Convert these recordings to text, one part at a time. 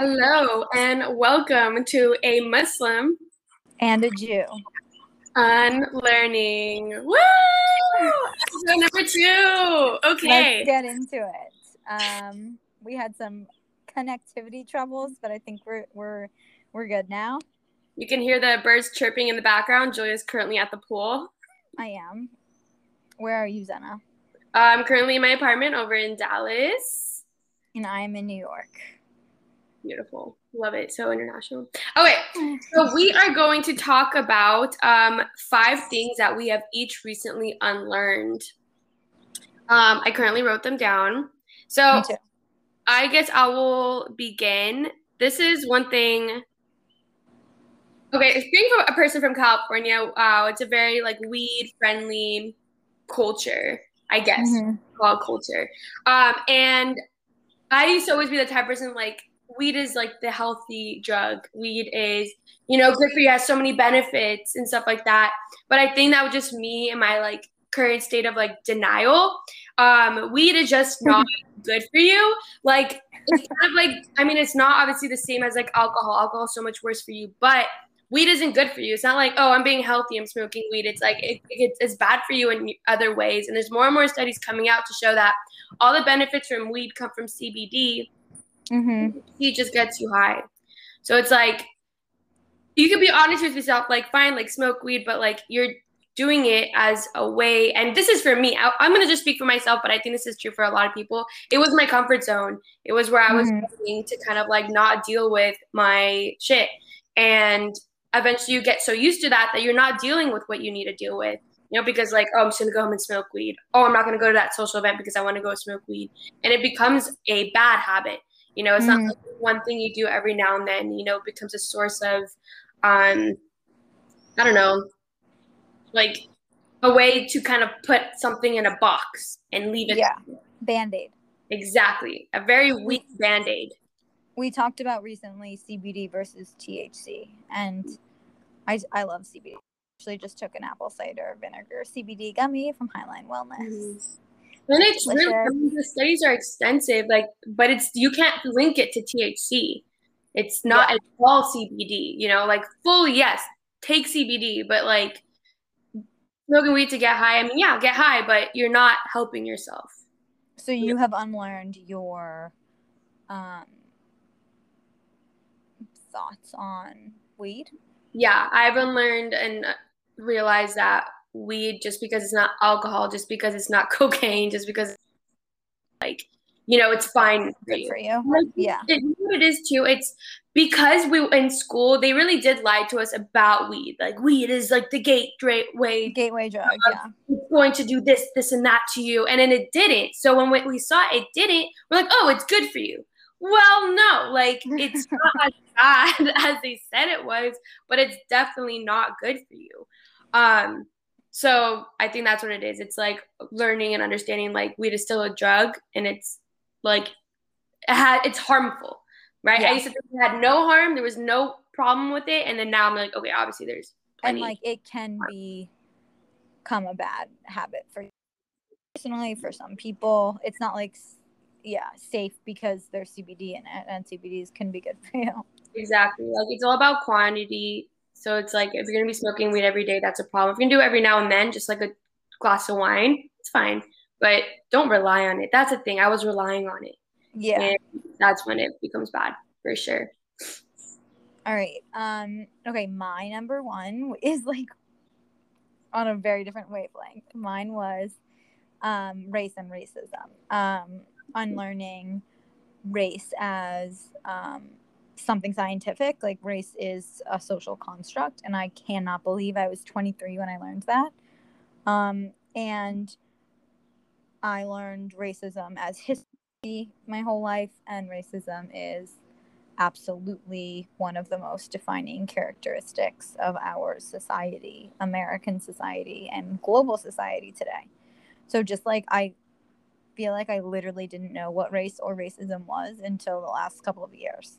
Hello and welcome to a Muslim and a Jew unlearning. Woo! So number two. Okay. Let's get into it. Um, we had some connectivity troubles, but I think we're we're we're good now. You can hear the birds chirping in the background. Julia's currently at the pool. I am. Where are you, Zena? I'm currently in my apartment over in Dallas. And I am in New York. Beautiful. Love it. So international. Okay. So we are going to talk about um, five things that we have each recently unlearned. Um, I currently wrote them down. So I guess I will begin. This is one thing. Okay, being from a person from California, wow, it's a very like weed friendly culture, I guess, mm-hmm. culture. Um, and I used to always be the type of person like weed is like the healthy drug. Weed is, you know, good for you, has so many benefits and stuff like that. But I think that was just me and my like current state of like denial. Um, weed is just not good for you. Like it's kind of like I mean, it's not obviously the same as like alcohol. Alcohol is so much worse for you, but weed isn't good for you. It's not like, oh, I'm being healthy, I'm smoking weed. It's like it, it, it's bad for you in other ways. And there's more and more studies coming out to show that all the benefits from weed come from CBD. Mm-hmm. He just gets you high. So it's like you can be honest with yourself, like fine, like smoke weed, but like you're doing it as a way. And this is for me. I, am gonna just speak for myself, but I think this is true for a lot of people. It was my comfort zone. It was where I was mm-hmm. to kind of like not deal with my shit. And eventually you get so used to that that you're not dealing with what you need to deal with you know because like oh i'm just gonna go home and smoke weed oh i'm not gonna go to that social event because i want to go smoke weed and it becomes a bad habit you know it's mm. not like one thing you do every now and then you know becomes a source of um i don't know like a way to kind of put something in a box and leave it yeah band-aid exactly a very weak band-aid we talked about recently CBD versus THC, and I, I love CBD. Actually, just took an apple cider vinegar CBD gummy from Highline Wellness. Mm-hmm. And it's really the studies are extensive, like, but it's you can't link it to THC. It's not yeah. at all CBD. You know, like fully yes, take CBD, but like smoking weed to get high. I mean, yeah, get high, but you're not helping yourself. So you have unlearned your um thoughts on weed? Yeah, I've unlearned and realized that weed, just because it's not alcohol, just because it's not cocaine, just because, like, you know, it's fine for you. For you. Like, yeah. It, it is too. It's because we in school they really did lie to us about weed. Like weed is like the gateway gateway drug. yeah, it's going to do this, this, and that to you, and then it didn't. So when we saw it didn't, we're like, oh, it's good for you. Well, no, like it's not as bad as they said it was, but it's definitely not good for you. Um, so I think that's what it is. It's like learning and understanding like weed is still a drug and it's like it had it's harmful, right? Yeah. I used to think it had no harm, there was no problem with it, and then now I'm like, okay, obviously there's and like it can be become a bad habit for personally for some people. It's not like yeah safe because there's CBD in it, and CBDs can be good for you. Exactly. Like it's all about quantity. So it's like if you're gonna be smoking weed every day, that's a problem. If you can do it every now and then, just like a glass of wine, it's fine. But don't rely on it. That's the thing. I was relying on it. Yeah. And that's when it becomes bad for sure. All right. Um, okay, my number one is like on a very different wavelength. Mine was um race and racism. Um unlearning race as um, something scientific. Like race is a social construct, and I cannot believe I was 23 when I learned that. Um, and I learned racism as history my whole life, and racism is absolutely one of the most defining characteristics of our society, American society, and global society today. So, just like I feel like I literally didn't know what race or racism was until the last couple of years.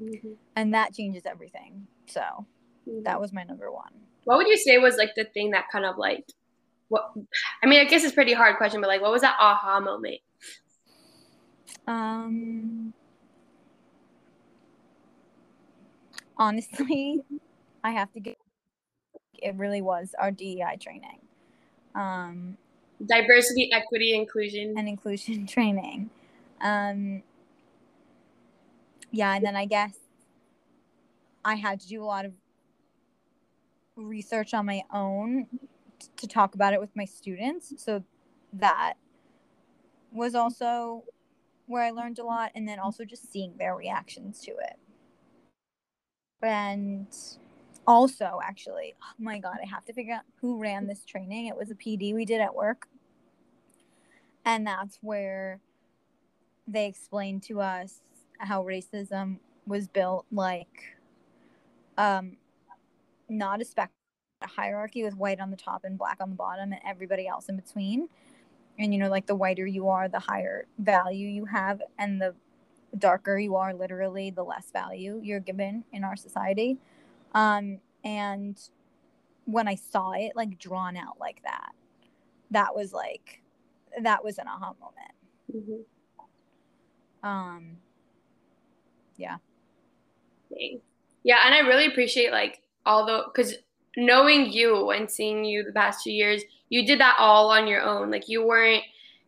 Mm-hmm. And that changes everything. So mm-hmm. that was my number one. What would you say was like the thing that kind of like, what, I mean, I guess it's pretty hard question, but like, what was that aha moment? Um, honestly, I have to get it really was our DEI training. Um, Diversity, equity, inclusion. And inclusion training. Um, yeah, and then I guess I had to do a lot of research on my own to talk about it with my students. So that was also where I learned a lot, and then also just seeing their reactions to it. And also, actually, oh my God, I have to figure out who ran this training. It was a PD we did at work. And that's where they explained to us how racism was built like um not a spec a hierarchy with white on the top and black on the bottom and everybody else in between. And you know like the whiter you are the higher value you have and the darker you are literally the less value you're given in our society. Um and when i saw it like drawn out like that that was like that was an aha moment. Mm-hmm. um yeah. Yeah and i really appreciate like all the because knowing you and seeing you the past two years you did that all on your own. Like you weren't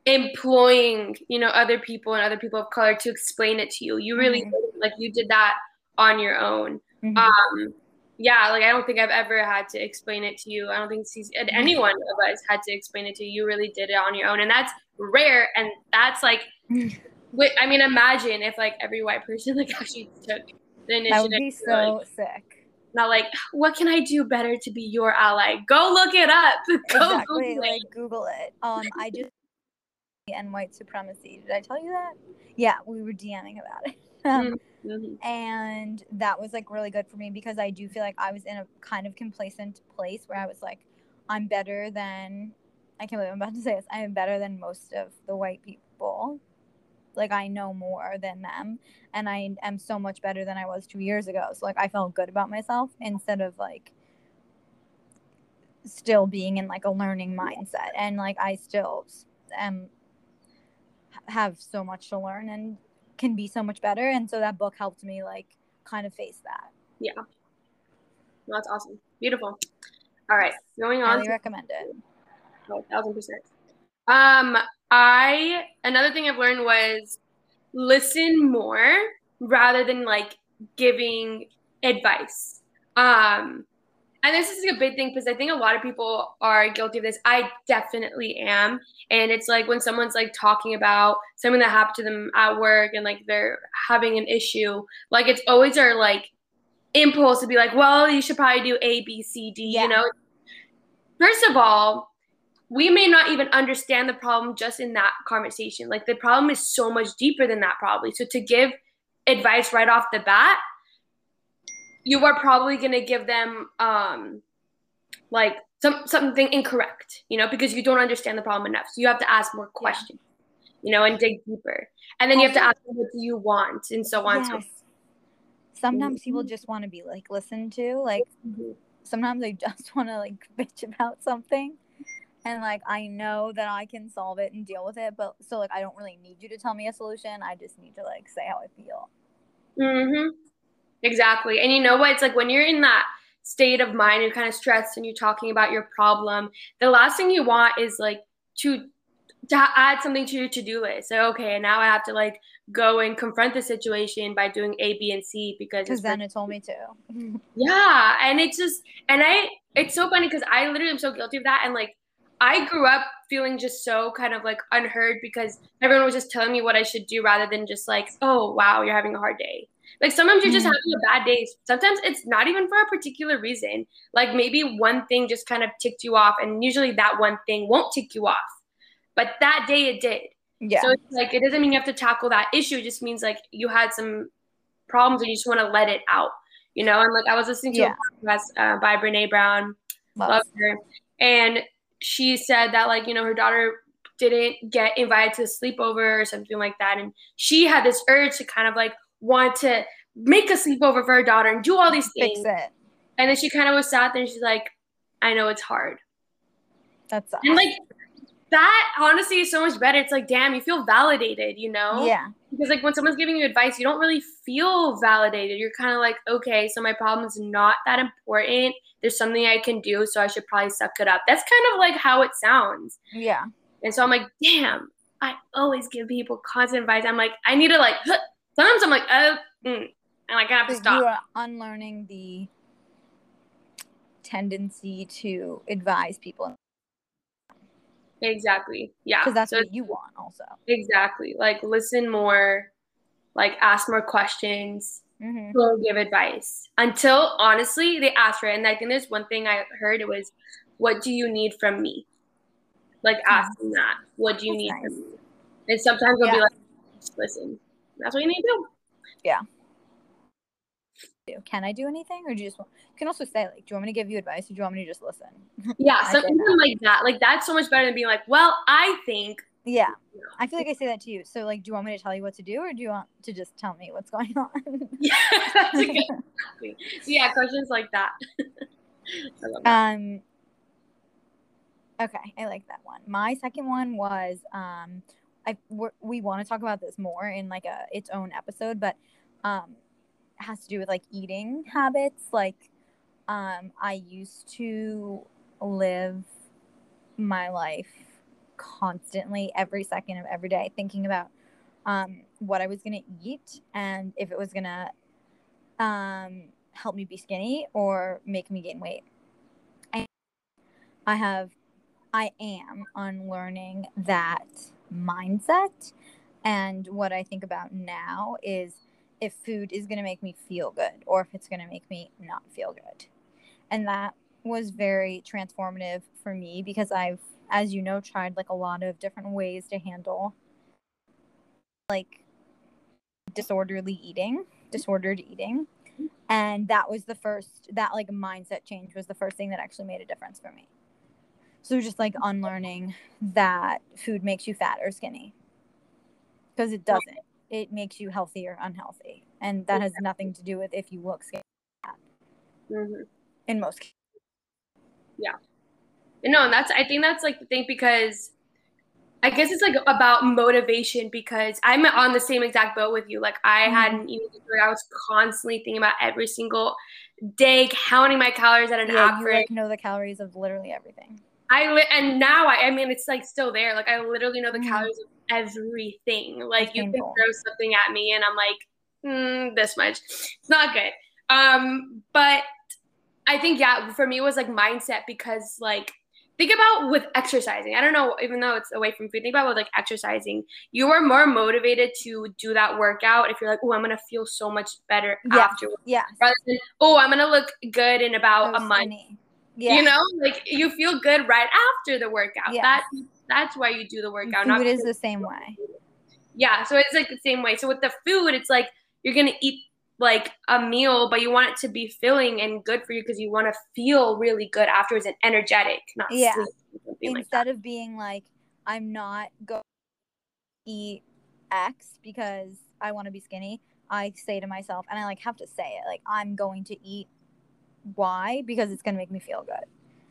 employing you know other people and other people of color to explain it to you. You really mm-hmm. like you did that on your own. Mm-hmm. um yeah like i don't think i've ever had to explain it to you. I don't think mm-hmm. anyone of us had to explain it to you. You really did it on your own and that's rare and that's like i mean imagine if like every white person like actually took the initiative that would be so like, sick. not like what can i do better to be your ally? Go look it up. Go exactly google like google it. Um i just and white supremacy. Did i tell you that? Yeah we were dming about it. Um, mm-hmm. and that was like really good for me because i do feel like i was in a kind of complacent place where i was like i'm better than i can't believe i'm about to say this i am better than most of the white people like I know more than them and I am so much better than I was 2 years ago. So like I felt good about myself instead of like still being in like a learning mindset and like I still am have so much to learn and can be so much better and so that book helped me like kind of face that. Yeah. That's awesome. Beautiful. All right, going on. Highly recommend it. Oh, thousand percent. Um, I another thing I've learned was listen more rather than like giving advice. Um, and this is a big thing because I think a lot of people are guilty of this. I definitely am. And it's like when someone's like talking about something that happened to them at work and like they're having an issue, like it's always our like impulse to be like, well, you should probably do A, B, C, D, yeah. you know? First of all, we may not even understand the problem just in that conversation. Like the problem is so much deeper than that, probably. So to give advice right off the bat, you are probably going to give them um, like some something incorrect, you know, because you don't understand the problem enough. So you have to ask more questions, yeah. you know, and dig deeper. And then you have to ask them, what do you want and so on. Yes. So sometimes people just want to be like listened to. Like mm-hmm. sometimes they just want to like bitch about something and like I know that I can solve it and deal with it, but so like I don't really need you to tell me a solution. I just need to like say how I feel. Mhm. Exactly. And you know what? It's like when you're in that state of mind, you're kind of stressed and you're talking about your problem. The last thing you want is like to to add something to your to-do list. So okay, and now I have to like go and confront the situation by doing A, B, and C because because then it told me to. yeah, and it's just and I it's so funny because I literally am so guilty of that and like I grew up feeling just so kind of like unheard because everyone was just telling me what I should do rather than just like, oh, wow, you're having a hard day. Like sometimes you're just mm. having a bad day. Sometimes it's not even for a particular reason. Like maybe one thing just kind of ticked you off, and usually that one thing won't tick you off. But that day it did. Yeah. So it's like it doesn't mean you have to tackle that issue. It just means like you had some problems and you just want to let it out. You know, and like I was listening to yeah. a podcast uh, by Brene Brown. Love. Love her. And she said that like you know her daughter didn't get invited to a sleepover or something like that. And she had this urge to kind of like want to make a sleepover for her daughter and do all these things. and then she kind of was sat there and she's like i know it's hard. That's and like that honestly is so much better. It's like damn you feel validated you know? Yeah because like when someone's giving you advice, you don't really feel validated. You're kind of like, okay, so my problem is not that important. There's something I can do, so I should probably suck it up. That's kind of like how it sounds. Yeah. And so I'm like, damn, I always give people constant advice. I'm like, I need to like. Sometimes I'm like, oh, mm, and like I have to stop. You are unlearning the tendency to advise people. Exactly. Yeah. Because that's so, what you want, also. Exactly. Like listen more, like ask more questions. Mm-hmm. Give advice until honestly they ask for it. And I think there's one thing I heard it was, "What do you need from me?" Like asking that. What do you that's need nice. from me? And sometimes they'll yeah. be like, "Listen, that's what you need to do." Yeah do? Can I do anything, or do you just want, you can also say like, do you want me to give you advice, or do you want me to just listen? Yeah, something like that. Like that's so much better than being like, well, I think. Yeah, I feel like I say that to you. So like, do you want me to tell you what to do, or do you want to just tell me what's going on? yeah, that's a good. so yeah, questions like that. that. Um. Okay, I like that one. My second one was um, I we want to talk about this more in like a its own episode, but um, has to do with like eating habits. Like, um, I used to live my life constantly, every second of every day, thinking about um, what I was gonna eat and if it was gonna um, help me be skinny or make me gain weight. I, I have, I am unlearning that mindset. And what I think about now is if food is going to make me feel good or if it's going to make me not feel good. And that was very transformative for me because I've, as you know, tried like a lot of different ways to handle like disorderly eating, disordered eating. And that was the first, that like mindset change was the first thing that actually made a difference for me. So just like unlearning that food makes you fat or skinny because it doesn't it makes you healthy or unhealthy, and that has nothing to do with if you look skinny. Mm-hmm. In most cases. Yeah. No, and that's I think that's like the thing because I guess it's like about motivation because I'm on the same exact boat with you. Like I mm-hmm. had an eating disorder. I was constantly thinking about every single day, counting my calories at an yeah, average. You like know the calories of literally everything. I li- and now I, I mean it's like still there. Like I literally know the mm-hmm. calories of everything. Like you can throw something at me and I'm like, mm, this much. It's not good. Um, but I think yeah, for me it was like mindset because like think about with exercising. I don't know, even though it's away from food, think about with like exercising. You are more motivated to do that workout if you're like, oh, I'm gonna feel so much better yeah. afterwards. Yeah. Rather than, oh, I'm gonna look good in about a month. Yeah. You know, like you feel good right after the workout. Yeah. That that's why you do the workout. Food is the same way. Yeah, so it's like the same way. So with the food, it's like you're gonna eat like a meal, but you want it to be filling and good for you because you want to feel really good afterwards and energetic, not yeah. Instead like of being like, I'm not going to eat X because I want to be skinny. I say to myself, and I like have to say it, like I'm going to eat why because it's gonna make me feel good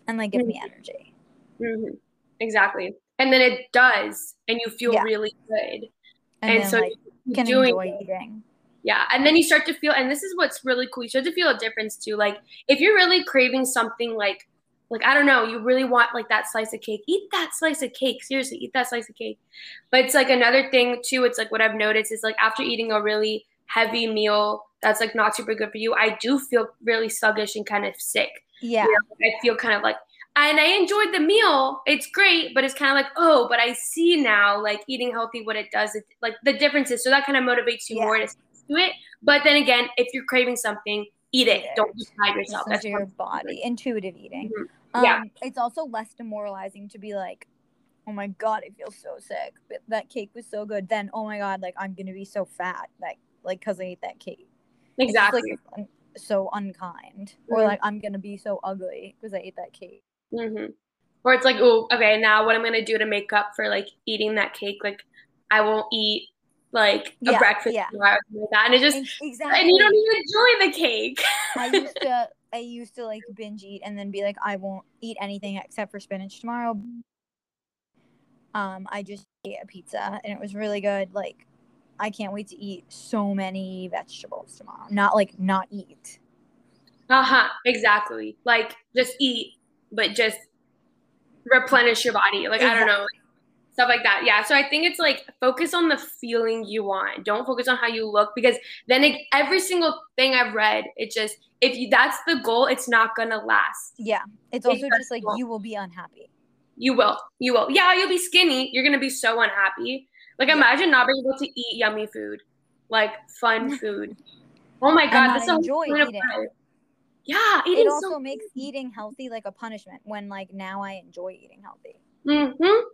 and like give mm-hmm. me energy mm-hmm. exactly and then it does and you feel yeah. really good and, and then, so like, you can doing enjoy it. eating yeah and then you start to feel and this is what's really cool you start to feel a difference too like if you're really craving something like like i don't know you really want like that slice of cake eat that slice of cake seriously eat that slice of cake but it's like another thing too it's like what i've noticed is like after eating a really heavy meal that's like not super good for you, I do feel really sluggish and kind of sick. Yeah. You know, I feel kind of like, and I enjoyed the meal. It's great, but it's kind of like, oh, but I see now, like eating healthy, what it does, it, like the differences. So that kind of motivates you yeah. more to do it. But then again, if you're craving something, eat it. Don't deprive yourself. That's your body. Intuitive eating. Mm-hmm. Um, yeah. It's also less demoralizing to be like, oh my god, I feel so sick. But that cake was so good. Then, oh my god, like I'm gonna be so fat, like like because I ate that cake. Exactly. Like, so unkind, mm-hmm. or like I'm gonna be so ugly because I ate that cake. Mm-hmm. Or it's like, oh, okay, now what I'm gonna do to make up for like eating that cake? Like, I won't eat like a yeah, breakfast yeah. like that, and it just exactly. And you don't even enjoy the cake. I used to, I used to like binge eat and then be like, I won't eat anything except for spinach tomorrow. Um, I just ate a pizza and it was really good. Like I can't wait to eat so many vegetables tomorrow. Not like not eat. Uh huh. Exactly. Like just eat, but just replenish your body. Like exactly. I don't know, stuff like that. Yeah. So I think it's like focus on the feeling you want. Don't focus on how you look because then it, every single thing I've read, it just if you that's the goal, it's not gonna last. Yeah. It's also just like you will be unhappy. You will. You will. Yeah, you'll be skinny. You're gonna be so unhappy. Like imagine not being able to eat yummy food, like fun food. Oh my god, that's enjoy eating. Yeah, eating it also so makes eating healthy like a punishment when like now I enjoy eating healthy. Mm-hmm.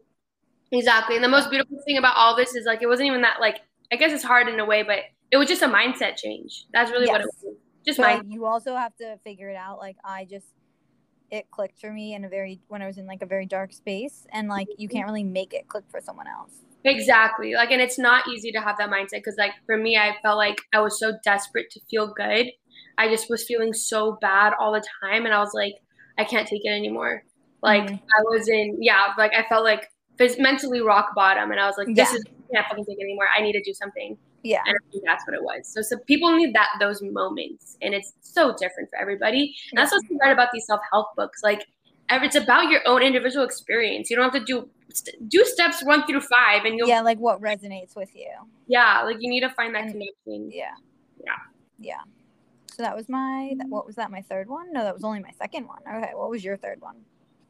Exactly. And the most beautiful thing about all this is like it wasn't even that like I guess it's hard in a way, but it was just a mindset change. That's really yes. what it was. Just my you also have to figure it out. Like I just it clicked for me in a very when I was in like a very dark space and like you can't really make it click for someone else. Exactly. Like and it's not easy to have that mindset because like for me I felt like I was so desperate to feel good. I just was feeling so bad all the time and I was like I can't take it anymore. Like mm-hmm. I was in yeah, like I felt like mentally rock bottom and I was like this yeah. is I can't fucking take it anymore. I need to do something. Yeah. And I think that's what it was. So so people need that those moments and it's so different for everybody. And that's what's great about these self-help books. Like it's about your own individual experience. You don't have to do do steps one through five and you'll Yeah, like what resonates with you. Yeah, like you need to find that and, connection. Yeah. Yeah. Yeah. So that was my what was that my third one? No, that was only my second one. Okay, what was your third one?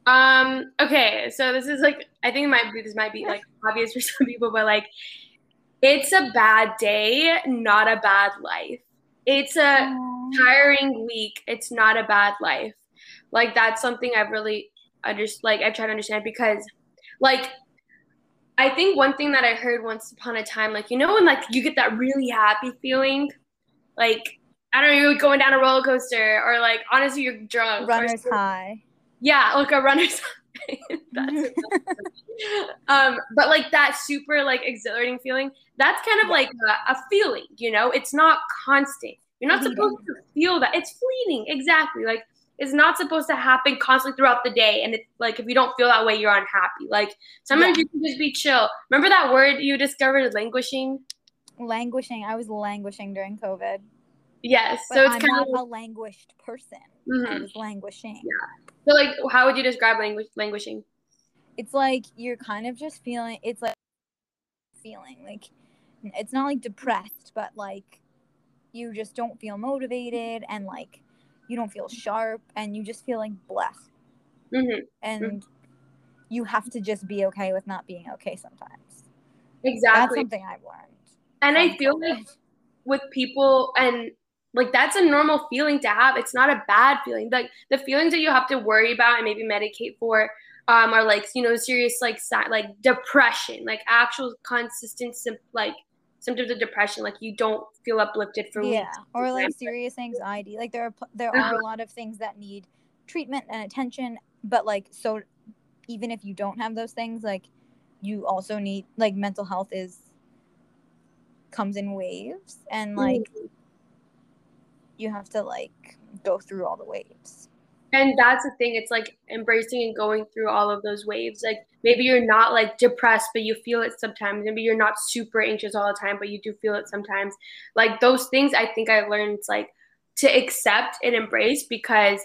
Um, okay, so this is like I think it might be this might be like obvious for some people, but like it's a bad day, not a bad life. It's a Aww. tiring week. It's not a bad life. Like that's something I've really under like I try to understand because like I think one thing that I heard once upon a time, like you know when like you get that really happy feeling, like I don't know, you're going down a roller coaster or like honestly you're drunk. Runner's high. Yeah, like a runner's that's um, but like that super like exhilarating feeling, that's kind of like a, a feeling, you know. It's not constant. You're not supposed to feel that. It's fleeting, exactly. Like it's not supposed to happen constantly throughout the day. And it's like if you don't feel that way, you're unhappy. Like sometimes yeah. you can just be chill. Remember that word you discovered, languishing? Languishing. I was languishing during COVID. Yes. But so it's I'm kind of a languished person. Mm-hmm. I was languishing. Yeah. So like how would you describe language languishing? It's like you're kind of just feeling it's like feeling like it's not like depressed, but like you just don't feel motivated and like you don't feel sharp and you just feel like blessed. Mm-hmm. And mm-hmm. you have to just be okay with not being okay sometimes. Exactly. That's something I've learned. And I feel COVID. like with people and like that's a normal feeling to have. It's not a bad feeling. Like the feelings that you have to worry about and maybe medicate for um, are like you know serious like like depression, like actual consistent like symptoms of depression. Like you don't feel uplifted for yeah, or like serious anxiety. Like there are there are a lot of things that need treatment and attention, but like so even if you don't have those things, like you also need like mental health is comes in waves and like mm-hmm you have to like go through all the waves and that's the thing it's like embracing and going through all of those waves. Like maybe you're not like depressed but you feel it sometimes. Maybe you're not super anxious all the time but you do feel it sometimes. Like those things i think i learned like to accept and embrace because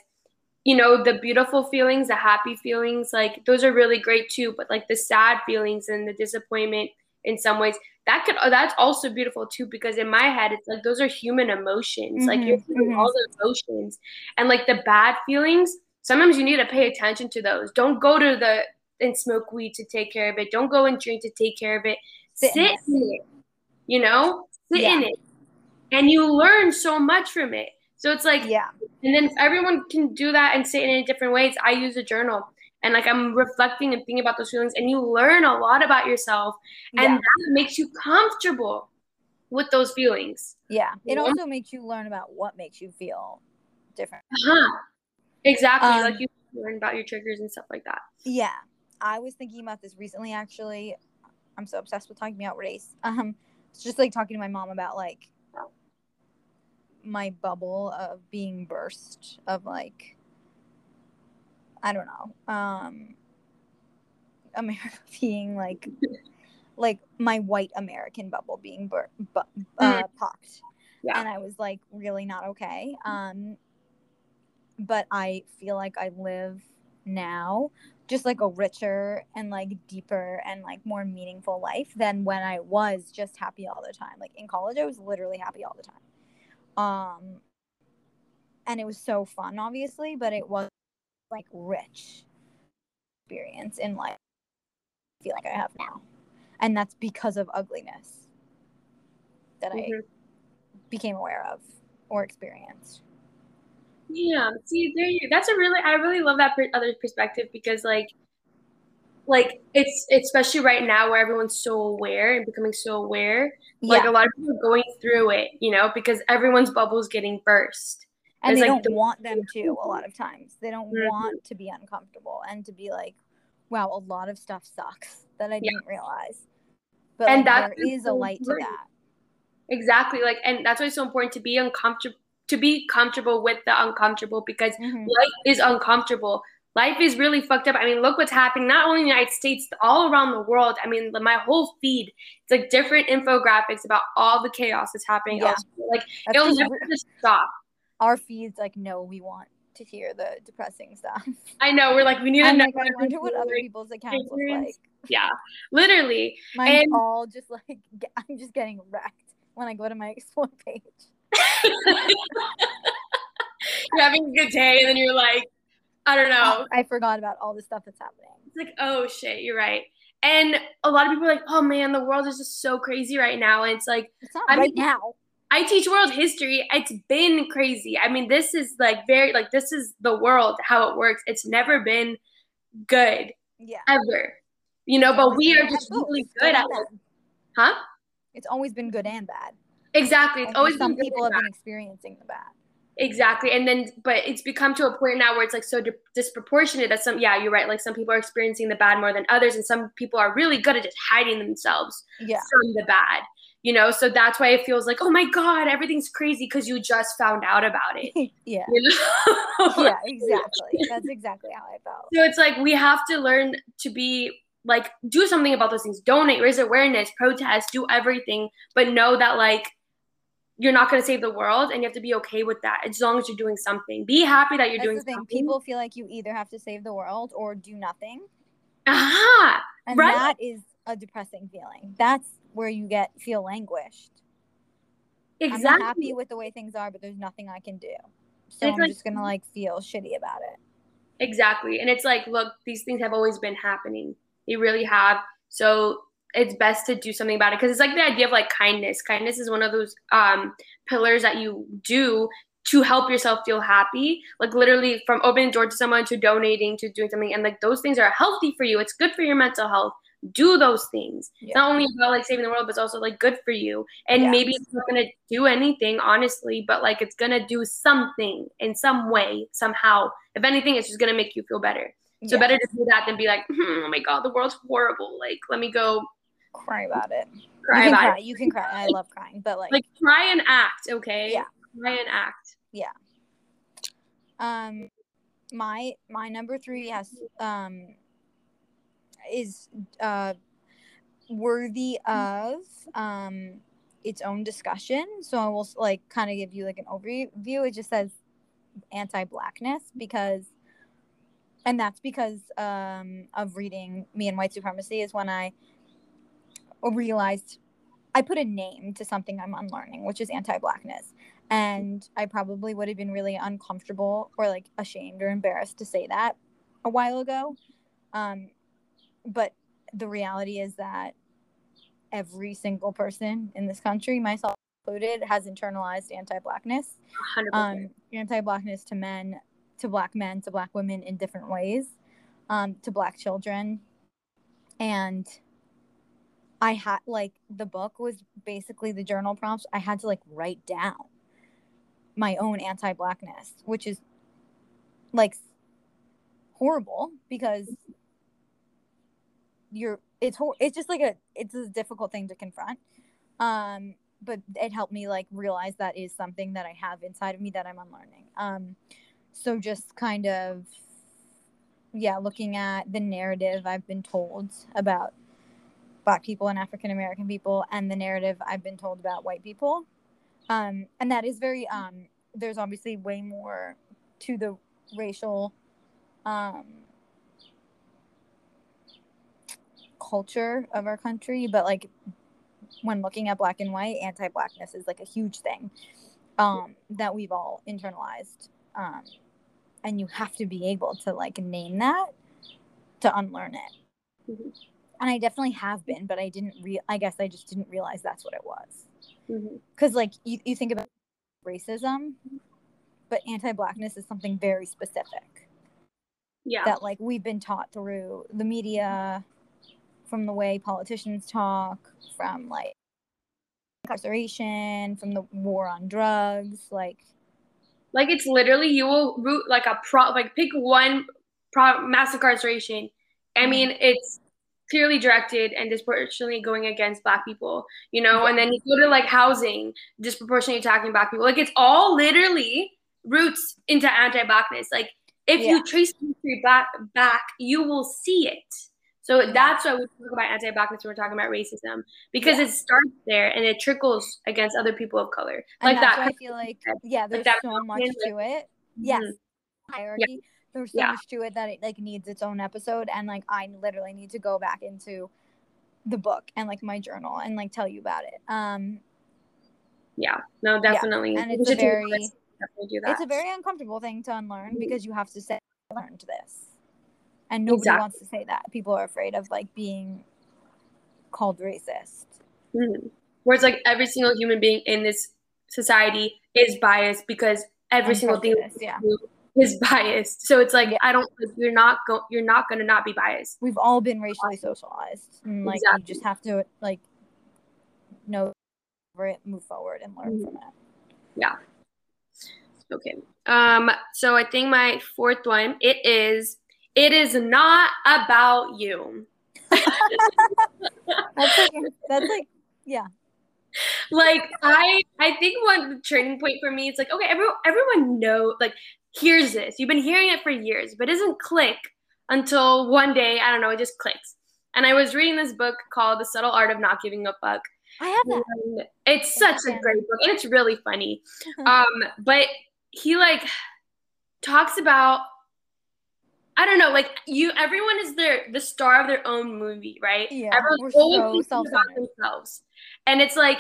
you know the beautiful feelings the happy feelings like those are really great too. But like the sad feelings and the disappointment in some ways that could that's also beautiful too because in my head it's like those are human emotions mm-hmm, like you're feeling mm-hmm. all the emotions and like the bad feelings sometimes you need to pay attention to those. Don't go to the and smoke weed to take care of it. Don't go and drink to take care of it. Sit, sit in, in it you know? Sit yeah. in it. And you learn so much from it. So it's like yeah. and then everyone can do that and sit in it in different ways. I use a journal and like I'm reflecting and thinking about those feelings, and you learn a lot about yourself, and yeah. that makes you comfortable with those feelings. Yeah, it you also makes you learn about what makes you feel different. Uh-huh. Exactly, um, like you learn about your triggers and stuff like that. Yeah, I was thinking about this recently. Actually, I'm so obsessed with talking about race. Um, it's just like talking to my mom about like my bubble of being burst of like I don't know. Um, America being like like my white American bubble being bur- bu- uh, mm. popped. Yeah. And I was like really not okay. Um, but I feel like I live now just like a richer and like deeper and like more meaningful life than when I was just happy all the time. Like in college, I was literally happy all the time. Um, and it was so fun, obviously, but it was like rich experience in life. I feel like I have now, and that's because of ugliness that mm-hmm. I became aware of or experienced. Yeah, see, there you. That's a really, I really love that per- other perspective because, like, like it's especially right now where everyone's so aware and becoming so aware. Yeah. Like a lot of people are going through it, you know, because everyone's bubble is getting burst. And they like, don't want them to. A lot of times, they don't mm-hmm. want to be uncomfortable and to be like, "Wow, a lot of stuff sucks that I didn't realize." But and like, there is a light to that. Exactly, like, and that's why it's so important to be uncomfortable to be comfortable with the uncomfortable because mm-hmm. life is uncomfortable. Life is really fucked up. I mean, look what's happening not only in the United States, all around the world. I mean, my whole feed, it's like different infographics about all the chaos that's happening. Yeah. Like, that's it'll never just stop. Our feeds, like, no, we want to hear the depressing stuff. I know. We're like, we need to know. Like, I wonder what other people's accounts look like. Yeah, literally. Mine's and, all just like, I'm just getting wrecked when I go to my explore page. you're having a good day, and then you're like, I don't know. Oh, I forgot about all the stuff that's happening. It's like, oh shit, you're right. And a lot of people are like, oh man, the world is just so crazy right now. And it's like, it's not I right mean, now. I teach world history. It's been crazy. I mean, this is like very, like, this is the world, how it works. It's never been good. Yeah. Ever. You know, but we are just really good at it. Huh? It's always been good and bad. Exactly. It's always been some people have been experiencing the bad. Exactly. And then, but it's become to a point now where it's like so di- disproportionate that some, yeah, you're right. Like some people are experiencing the bad more than others, and some people are really good at just hiding themselves yeah. from the bad, you know? So that's why it feels like, oh my God, everything's crazy because you just found out about it. yeah. You know? yeah, exactly. That's exactly how I felt. So it's like we have to learn to be like, do something about those things, donate, raise awareness, protest, do everything, but know that like, you're not going to save the world and you have to be okay with that as long as you're doing something be happy that you're That's doing something people feel like you either have to save the world or do nothing aha and right? that is a depressing feeling that's where you get feel languished. Exactly i'm happy with the way things are but there's nothing i can do. So i'm like, just gonna like feel shitty about it. Exactly. And it's like look these things have always been happening. They really have. So it's best to do something about it because it's like the idea of like kindness. Kindness is one of those um pillars that you do to help yourself feel happy. Like literally from opening the door to someone to donating to doing something and like those things are healthy for you. It's good for your mental health do those things yeah. it's not only about like saving the world but it's also like good for you and maybe it's not gonna do anything honestly but like it's gonna do something in some way somehow if anything it's just gonna make you feel better so better to do that than be like, hmm, oh my god, the world's horrible. Like, let me go cry about it. Cry you can cry. It. You can cry. I love crying, but like like cry and act, okay? Yeah. Cry and act. Yeah. Um my my number 3 has um is uh worthy of um its own discussion. So I will like kind of give you like an overview. It just says anti-blackness because and that's because um, of reading me and white supremacy is when I realized I put a name to something I'm unlearning, which is anti blackness. And I probably would have been really uncomfortable or like ashamed or embarrassed to say that a while ago. Um, but the reality is that every single person in this country, myself included, has internalized anti blackness. Um, anti blackness to men, to black men, to black women in different ways, um, to black children. And I had like the book was basically the journal prompts. I had to like write down my own anti blackness, which is like horrible because you're it's it's just like a it's a difficult thing to confront. Um but it helped me like realize that is something that I have inside of me that I'm unlearning. Um so just kind of yeah, looking at the narrative I've been told about black people and African American people and the narrative I've been told about white people. Um, and that is very um, there's obviously way more to the racial um, culture of our country, but like when looking at black and white, anti-blackness is like a huge thing um, that we've all internalized, um, and you have to be able to like name that to unlearn it. Mm-hmm. And I definitely have been, but I didn't real. I guess I just didn't realize that's what it was. Because mm-hmm. like you, you think about racism, but anti-blackness is something very specific. Yeah. That like we've been taught through the media, from the way politicians talk, from like incarceration, from the war on drugs, like like it's literally you will root like a pro like pick one pro mass incarceration. I mm-hmm. mean, it's clearly directed and disproportionately going against black people, you know, and then you go to like housing, disproportionately attacking black people. Like it's all literally roots into anti-blackness. Like if yeah. you trace history back back, you will see it. So yeah. that's why we talk about anti-blackness when we're talking about racism because yeah. it starts there and it trickles against other people of color. Like that. I feel like yeah, there's like so much to it. Yes, mm-hmm. hierarchy. Yeah. There's so much to it that it like needs its own episode, and like I literally need to go back into the book and like my journal and like tell you about it. Um. Yeah. No, definitely. And it's a very. It's a very uncomfortable thing to unlearn mm-hmm. because you have to say, "I learned this." And nobody exactly. wants to say that people are afraid of like being called racist mm-hmm. where it's like every single human being in this society is biased because every and single thing yeah. is biased so it's like yeah. i don't you're not go you're not gonna not be biased we've all been racially socialized and like exactly. you just have to like know it move forward and learn mm-hmm. from it yeah okay um so i think my fourth one it is it is not about you. that's like that's like yeah. Like I I think one turning point for me it's like okay everyone everyone know like hears this you've been hearing it for years but it doesn't click until one day I don't know it just clicks and I was reading this book called The Subtle Art of Not Giving a Fuck. I have that. And it's such a great book and it's really funny. um, but he like talks about I don't know, like you everyone is their the star of their own movie, right? Yeah. Everyone's always so about themselves. And it's like,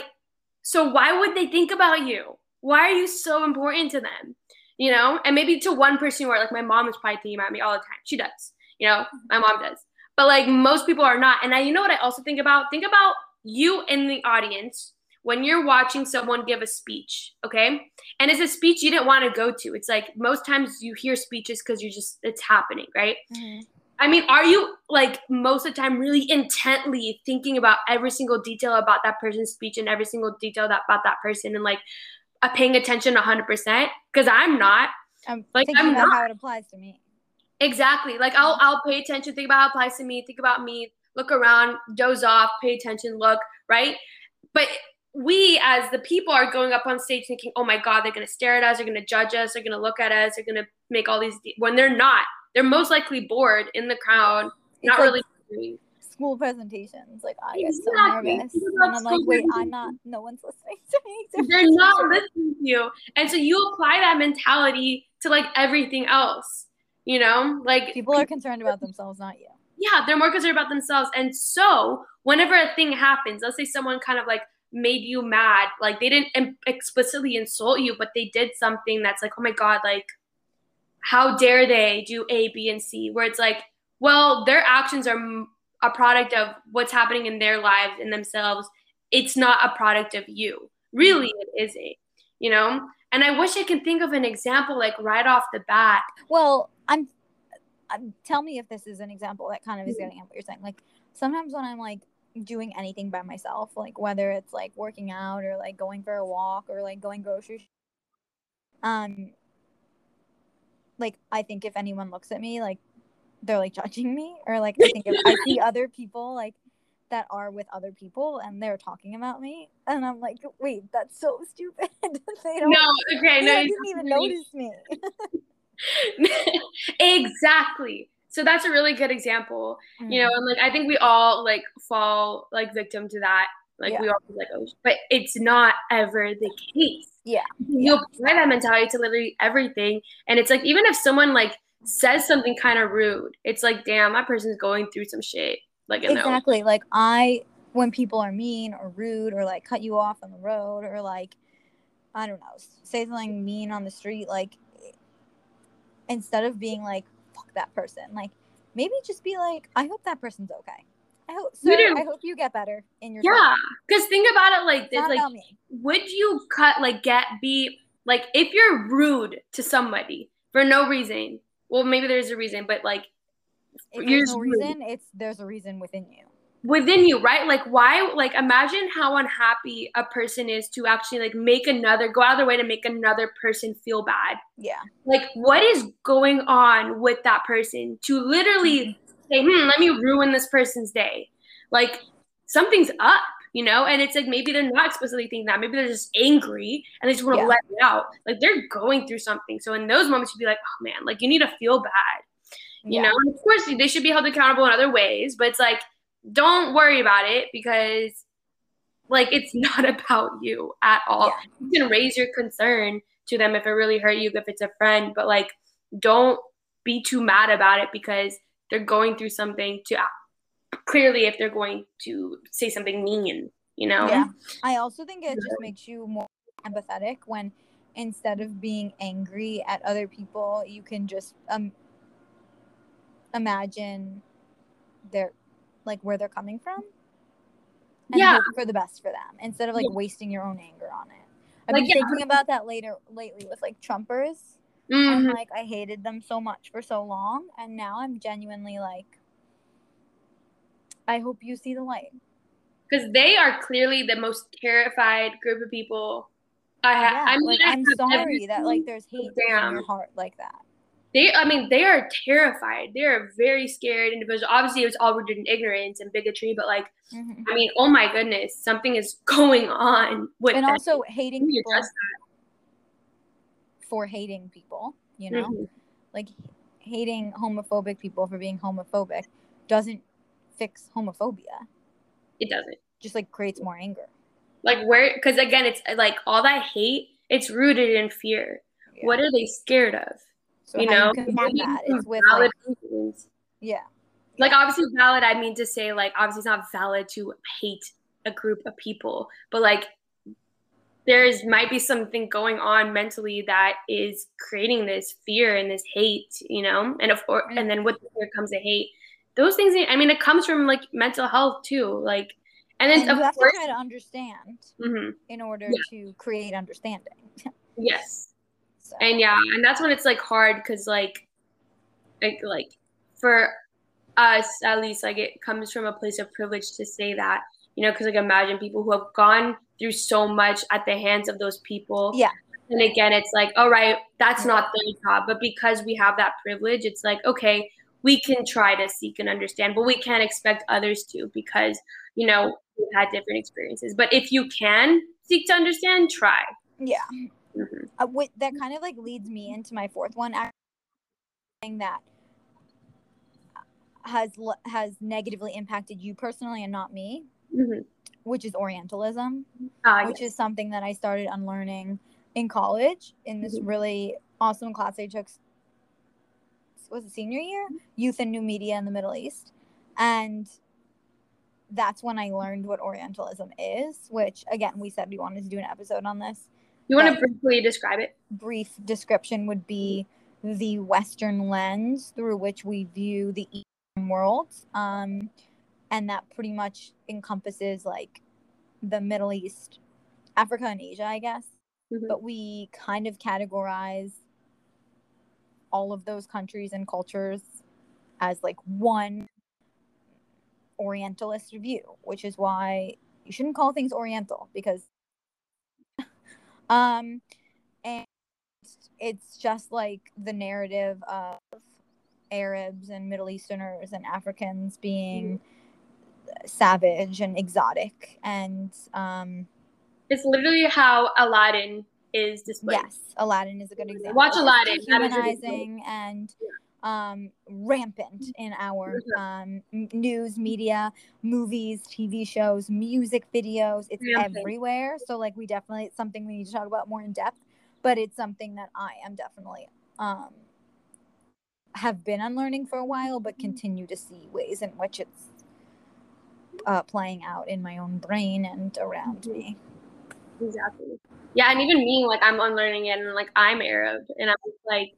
so why would they think about you? Why are you so important to them? You know? And maybe to one person where like my mom is probably thinking about me all the time. She does. You know, my mom does. But like most people are not. And I you know what I also think about? Think about you in the audience when you're watching someone give a speech, okay? And it's a speech you didn't want to go to. It's like most times you hear speeches because you're just, it's happening, right? Mm-hmm. I mean, are you like most of the time really intently thinking about every single detail about that person's speech and every single detail that, about that person and like uh, paying attention 100%? Because I'm not. I'm like, thinking I'm about not. how it applies to me. Exactly. Like I'll I'll pay attention, think about how it applies to me, think about me, look around, doze off, pay attention, look, right? But we as the people are going up on stage thinking, oh my God, they're going to stare at us, they're going to judge us, they're going to look at us, they're going to make all these, de-. when they're not. They're most likely bored in the crowd, it's not like really. School presentations, like I get so nervous, and I'm like, wait, I'm not. No one's listening to me. They're not listening to you, and so you apply that mentality to like everything else. You know, like people are concerned about themselves, not you. Yeah, they're more concerned about themselves, and so whenever a thing happens, let's say someone kind of like made you mad. Like they didn't explicitly insult you but they did something that's like oh my god like how dare they do a b and c? Where it's like well their actions are a product of what's happening in their lives in themselves. It's not a product of you. Really it isn't you know? And i wish i can think of an example like right off the bat. Well i'm, I'm tell me if this is an example that kind of is getting at what you're saying. Like sometimes when i'm like doing anything by myself, like whether it's like working out or like going for a walk or like going grocery. Um, like I think if anyone looks at me, like they're like judging me, or like I think if I see other people like that are with other people and they're talking about me, and I'm like, wait, that's so stupid. they don't. No, okay, no, didn't even notice me. exactly so that's a really good example mm. you know and like i think we all like fall like victim to that like yeah. we all like oh but it's not ever the case yeah you yeah. apply that mentality to literally everything and it's like even if someone like says something kind of rude it's like damn that person's going through some shit like exactly like i when people are mean or rude or like cut you off on the road or like i don't know say something mean on the street like instead of being like fuck that person. Like maybe just be like i hope that person's okay. I hope so i hope you get better in your yeah because think about it like this like would you cut like get be like if you're rude to somebody for no reason well maybe there's a reason but like if there's no reason it's there's a reason within you within you, right? Like why like imagine how unhappy a person is to actually like make another go out of their way to make another person feel bad. Yeah. Like what is going on with that person to literally mm-hmm. say, "Hmm, let me ruin this person's day." Like something's up, you know? And it's like maybe they're not explicitly thinking that. Maybe they're just angry and they just want to yeah. let it out. Like they're going through something. So in those moments you'd be like, "Oh man, like you need to feel bad." You yeah. know? And of course they should be held accountable in other ways, but it's like don't worry about it because like it's not about you at all. Yeah. You can raise your concern to them if it really hurt you, if it's a friend, but like don't be too mad about it because they're going through something to clearly if they're going to say something mean, you know? Yeah. I also think it just makes you more empathetic when instead of being angry at other people, you can just um imagine their like where they're coming from and yeah. for the best for them instead of like yeah. wasting your own anger on it. I've like, been yeah. thinking about that later lately with like Trumpers. Mm-hmm. And like I hated them so much for so long, and now I'm genuinely like, I hope you see the light. Because they are clearly the most terrified group of people I have. Yeah, I mean, like, I'm sorry that like there's hate in your heart like that they i mean they are terrified they are very scared individuals obviously it was all rooted in ignorance and bigotry but like mm-hmm. i mean oh my goodness something is going on with and them. also hating people for hating people you know mm-hmm. like hating homophobic people for being homophobic doesn't fix homophobia it doesn't just like creates more anger like where because again it's like all that hate it's rooted in fear yeah. what are they scared of so you know, you that? It's with valid like, reasons. Yeah. Like obviously valid, I mean to say like obviously it's not valid to hate a group of people, but like there's might be something going on mentally that is creating this fear and this hate, you know, and of course, and then with the fear comes the hate. Those things, I mean, it comes from like mental health too, like, and then and you have course, to try to understand mm-hmm. in order yeah. to create understanding. yes, so. And yeah, and that's when it's like hard because like, like like for us at least, like it comes from a place of privilege to say that, you know, because like imagine people who have gone through so much at the hands of those people. Yeah. And again, it's like, all right, that's not their job, but because we have that privilege, it's like, okay, we can try to seek and understand, but we can't expect others to because you know we've had different experiences. But if you can seek to understand, try. Yeah. Mm-hmm. Uh, that kind of like leads me into my fourth one. Thing that has has negatively impacted you personally and not me, mm-hmm. which is Orientalism, uh, which yes. is something that I started unlearning in college in this mm-hmm. really awesome class I took. Was it senior year? Youth and New Media in the Middle East, and that's when I learned what Orientalism is. Which again, we said we wanted to do an episode on this you want to briefly describe it? Brief description would be the Western lens through which we view the Eastern world. Um, and that pretty much encompasses like the Middle East, Africa, and Asia, I guess. Mm-hmm. But we kind of categorize all of those countries and cultures as like one Orientalist view, which is why you shouldn't call things Oriental because um, and it's just like the narrative of Arabs and Middle Easterners and Africans being savage and exotic, and um, it's literally how Aladdin is displayed. Yes, Aladdin is a good example. Watch Aladdin. Humanizing and um, rampant in our um, news, media, movies, TV shows, music videos. It's rampant. everywhere. So, like, we definitely, it's something we need to talk about more in depth, but it's something that I am definitely um, have been unlearning for a while, but continue to see ways in which it's uh, playing out in my own brain and around me. Exactly. Yeah, and even me, like I'm unlearning it, and like I'm Arab, and I'm like,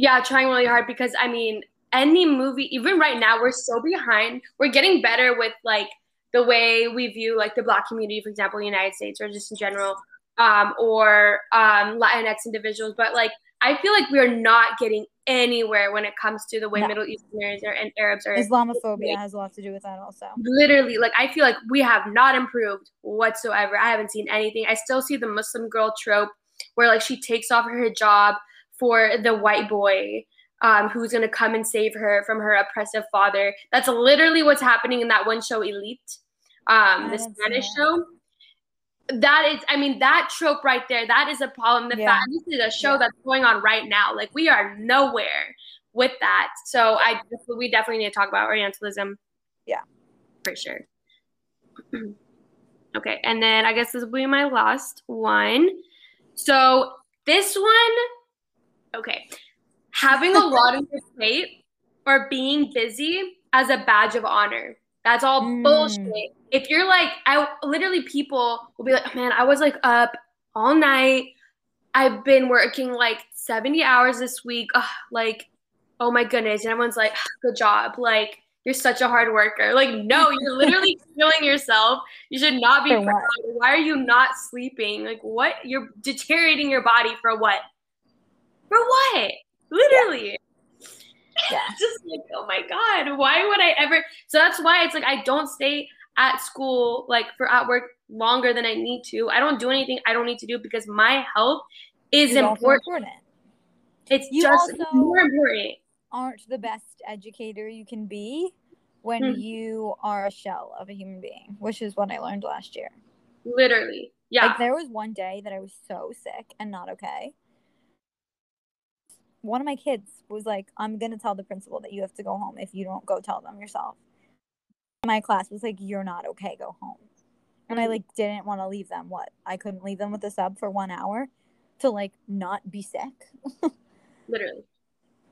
yeah, trying really hard because I mean, any movie, even right now, we're so behind. We're getting better with like the way we view like the Black community, for example, in the United States, or just in general, um, or um, Latinx individuals. But like, I feel like we're not getting anywhere when it comes to the way no. Middle Easterners are, and Arabs are. Islamophobia has a lot to do with that, also. Literally, like I feel like we have not improved whatsoever. I haven't seen anything. I still see the Muslim girl trope where like she takes off her hijab for the white boy um, who's going to come and save her from her oppressive father. That's literally what's happening in that one show, Elite, um, the Spanish show. That is, I mean, that trope right there, that is a problem. The yeah. fact this is a show yeah. that's going on right now. Like, we are nowhere with that. So, I we definitely need to talk about Orientalism. Yeah. For sure. okay. And then I guess this will be my last one. So, this one okay, having a lot on your plate or being busy as a badge of honor. That's all mm. bullshit. If you're like, I literally people will be like, man, I was like up all night. I've been working like 70 hours this week. Ugh, like, oh my goodness. And everyone's like, good job. Like, you're such a hard worker. Like, no, you're literally killing yourself. You should not be. Why are you not sleeping? Like, what? You're deteriorating your body for what? For what? Literally. Yeah. Just like, oh my God, why would I ever? So that's why it's like I don't stay at school, like for at work longer than I need to. I don't do anything I don't need to do because my health is important. important. It's you just more important. Aren't the best educator you can be when mm-hmm. you are a shell of a human being, which is what I learned last year. Literally. Yeah. Like there was one day that I was so sick and not okay one of my kids was like, I'm going to tell the principal that you have to go home if you don't go tell them yourself. My class was like, You're not okay, go home. And I mm-hmm. like didn't want to leave them. What? I couldn't leave them with a sub for one hour to like not be sick. Literally.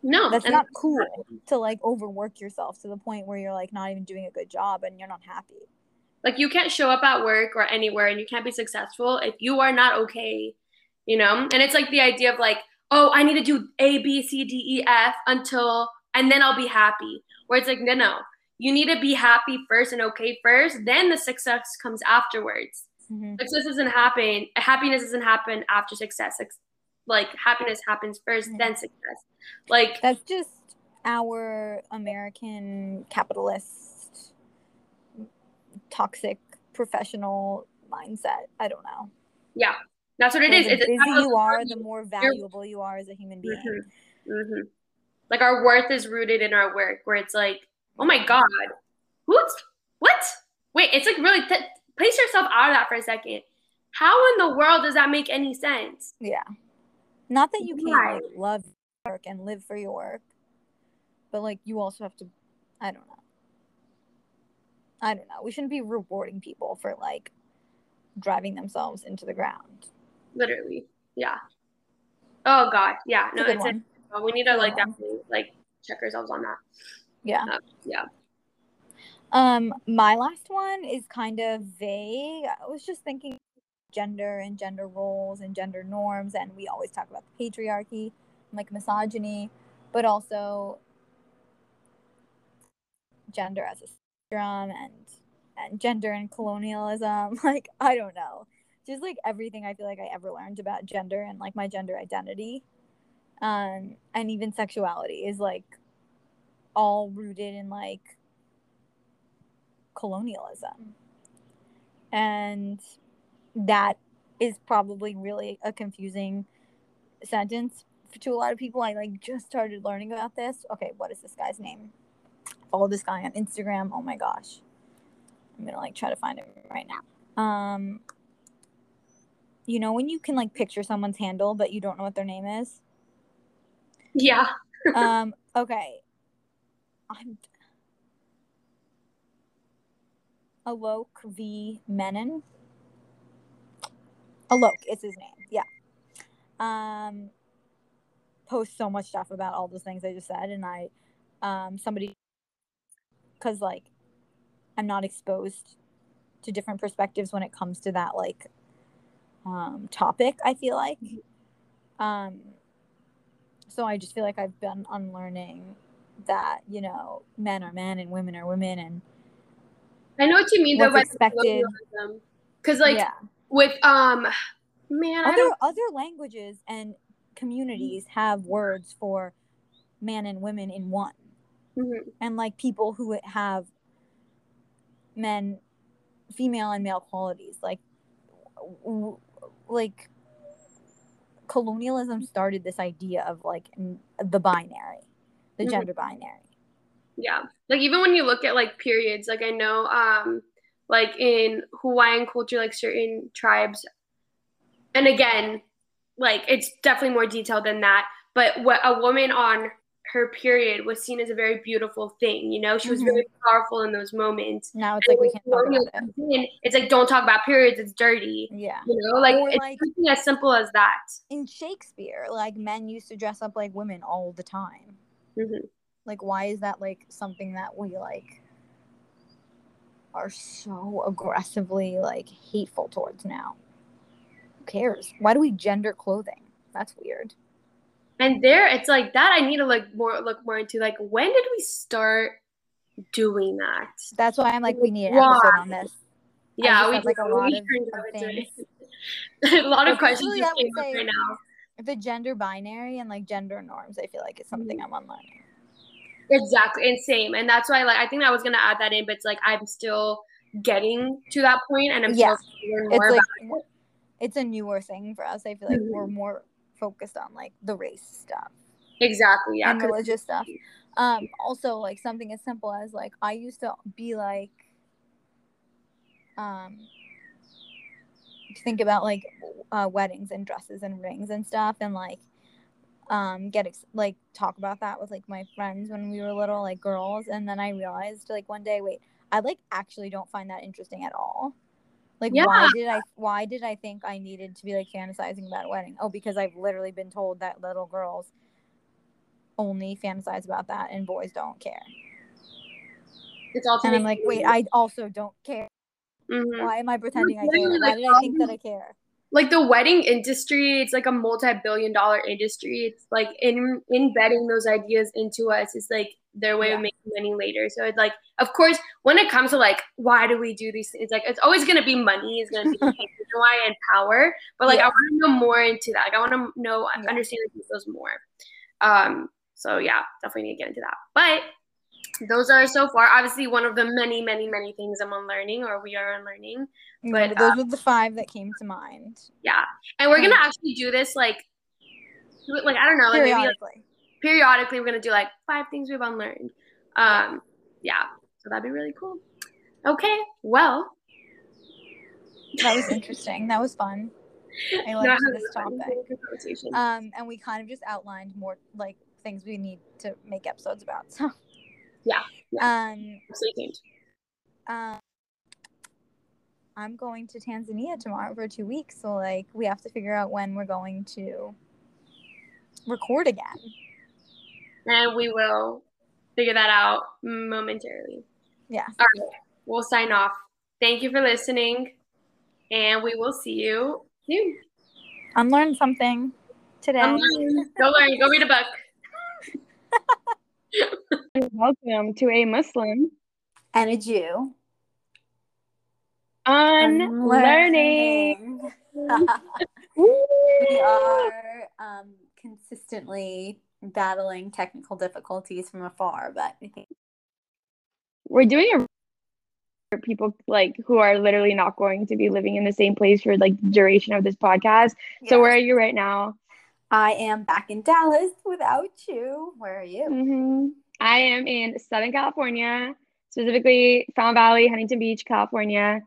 No. That's not cool to like overwork yourself to the point where you're like not even doing a good job and you're not happy. Like you can't show up at work or anywhere and you can't be successful if you are not okay, you know? And it's like the idea of like, oh, I need to do A, B, C, D, E, F until, and then I'll be happy. Where it's like, no, no, you need to be happy first and okay first, then the success comes afterwards. Mm-hmm. Success doesn't happen, happiness doesn't happen after success. Like happiness happens 1st mm-hmm. then success. Like that's just our American capitalist toxic professional mindset. I don't know. Yeah. That's what it is. The it's busy you are, the more valuable you are as a human being. Mm-hmm. Mm-hmm. Like our worth is rooted in our work, where it's like, oh my god, who's what? Wait, it's like really th- place yourself out of that for a second. How in the world does that make any sense? Yeah, not that you can't like, love work and live for your work, but like you also have to. I don't know. I don't know. We shouldn't be rewarding people for like driving themselves into the ground literally. Yeah. Oh God. Yeah. No, it's, it's a, we need to like definitely like check ourselves on that. Yeah. Uh, yeah. Um, my last one is kind of vague. I was just thinking gender and gender roles and gender norms, and we always talk about the patriarchy and like misogyny, but also gender as a spectrum and and gender and colonialism. Like I don't know just like everything I feel like I ever learned about gender and like my gender identity um and even sexuality is like all rooted in like colonialism. And that is probably really a confusing sentence to a lot of people. I like just started learning about this. Okay what is this guy's name? Follow this guy on instagram. Oh my gosh. I'm gonna like try to find him right now. Um you know when you can like picture someone's handle but you don't know what their name is yeah um. Okay. I'm. Alok V Menon. Alok is his name. Yeah. Um. Post so much stuff about all those things I just said, and I, um, somebody, because like, I'm not exposed to different perspectives when it comes to that like, um, topic. I feel like, um, so I just feel like I've been unlearning that you know men are men and women are women and I know what you mean though by expected. because like yeah. with um man other other languages and communities have words for man and women in one Mhm. and like people who have men female and male qualities like w- like colonialism started this idea of like the binary the Mhm. gender binary yeah like even when you look at like periods like i know um like in hawaiian culture like certain tribes and again like it's definitely more detailed than that but what a woman on her period was seen as a very beautiful thing you know? She was Mhm. very powerful in those moments. Now it's like we can't talk about it. in, it's like don't talk about periods it's dirty. Yeah. You know? Like Or, it's like- something as simple as that. In shakespeare like men used to dress up like women all the time. Mhm. like why is that like something that we like are so aggressively like hateful towards now? Who cares? Why do we gender clothing? That's weird and there it's like that i need to like more look more into like when did we start doing that that's why i'm like we need an Why? episode on this yeah we have, like, a lot of- things. a lot of questions just came up right now the gender binary and like gender norms i feel like it's something i'm unlearning exactly and same and that's why like i think i was gonna add that in but it's like i'm still getting to that point and i'm Yeah. still learning it's more like about it's a newer thing for us i feel like Mhm. we're more focused on like the race stuff exactly yeah and religious stuff. Um, also like something as simple as like I used to be like, um, think about like uh, weddings and dresses and rings and stuff, and like, um, get ex- like talk about that with like my friends when we were little, like girls, and then I realized like one day, wait, I like actually don't find that interesting at all. Like Yeah. why did I why did I think I needed to be like fantasizing about a wedding? Oh, because I've literally been told that little girls only fantasize about that and boys don't care. it's all And I'm like, wait, I also don't care. Mhm. Why am I pretending I care? literally, Why like, did I think that I care? like the wedding industry it's like a multi-billion dollar industry it's like in embedding those ideas into us is like their way Yeah. of making money later. So it's like of course when it comes to like why do we do these things like it's always going to be money It's going to be the main reason why and power but like i want to know more into that. Like i want to know Yeah. understand the details more. Um so yeah definitely need to get into that. But those are so far obviously one of the many many many things i'm unlearning or we are unlearning But But, those were the five that came to mind. yeah, and we're gonna actually do this like, like I don't know, like maybe like, Periodically. we're gonna do like five things we've unlearned. Um, yeah, so that'd be really cool. Okay, well, That was interesting. That was fun. I liked this topic. Um, and we kind of just outlined more like things we need to make episodes about. So Yeah, Um, Stay tuned. um, I'm going to Tanzania tomorrow for two weeks, so like we have to figure out when we're going to record again. And we will figure that out momentarily. Yeah. All right, we'll sign off. Thank you for listening, and we will see you soon. Unlearn something today. Unlearn. Go learn. Go read a book. Welcome to a Muslim and a Jew. unlearning. we are um, consistently battling technical difficulties from afar, but I think We're doing a for people like who are literally not going to be living in the same place for like the duration of this podcast. So where are you right now? I am back in Dallas without you. Where are you? hmm I am in Southern California, specifically Fountain Valley, Huntington Beach, California.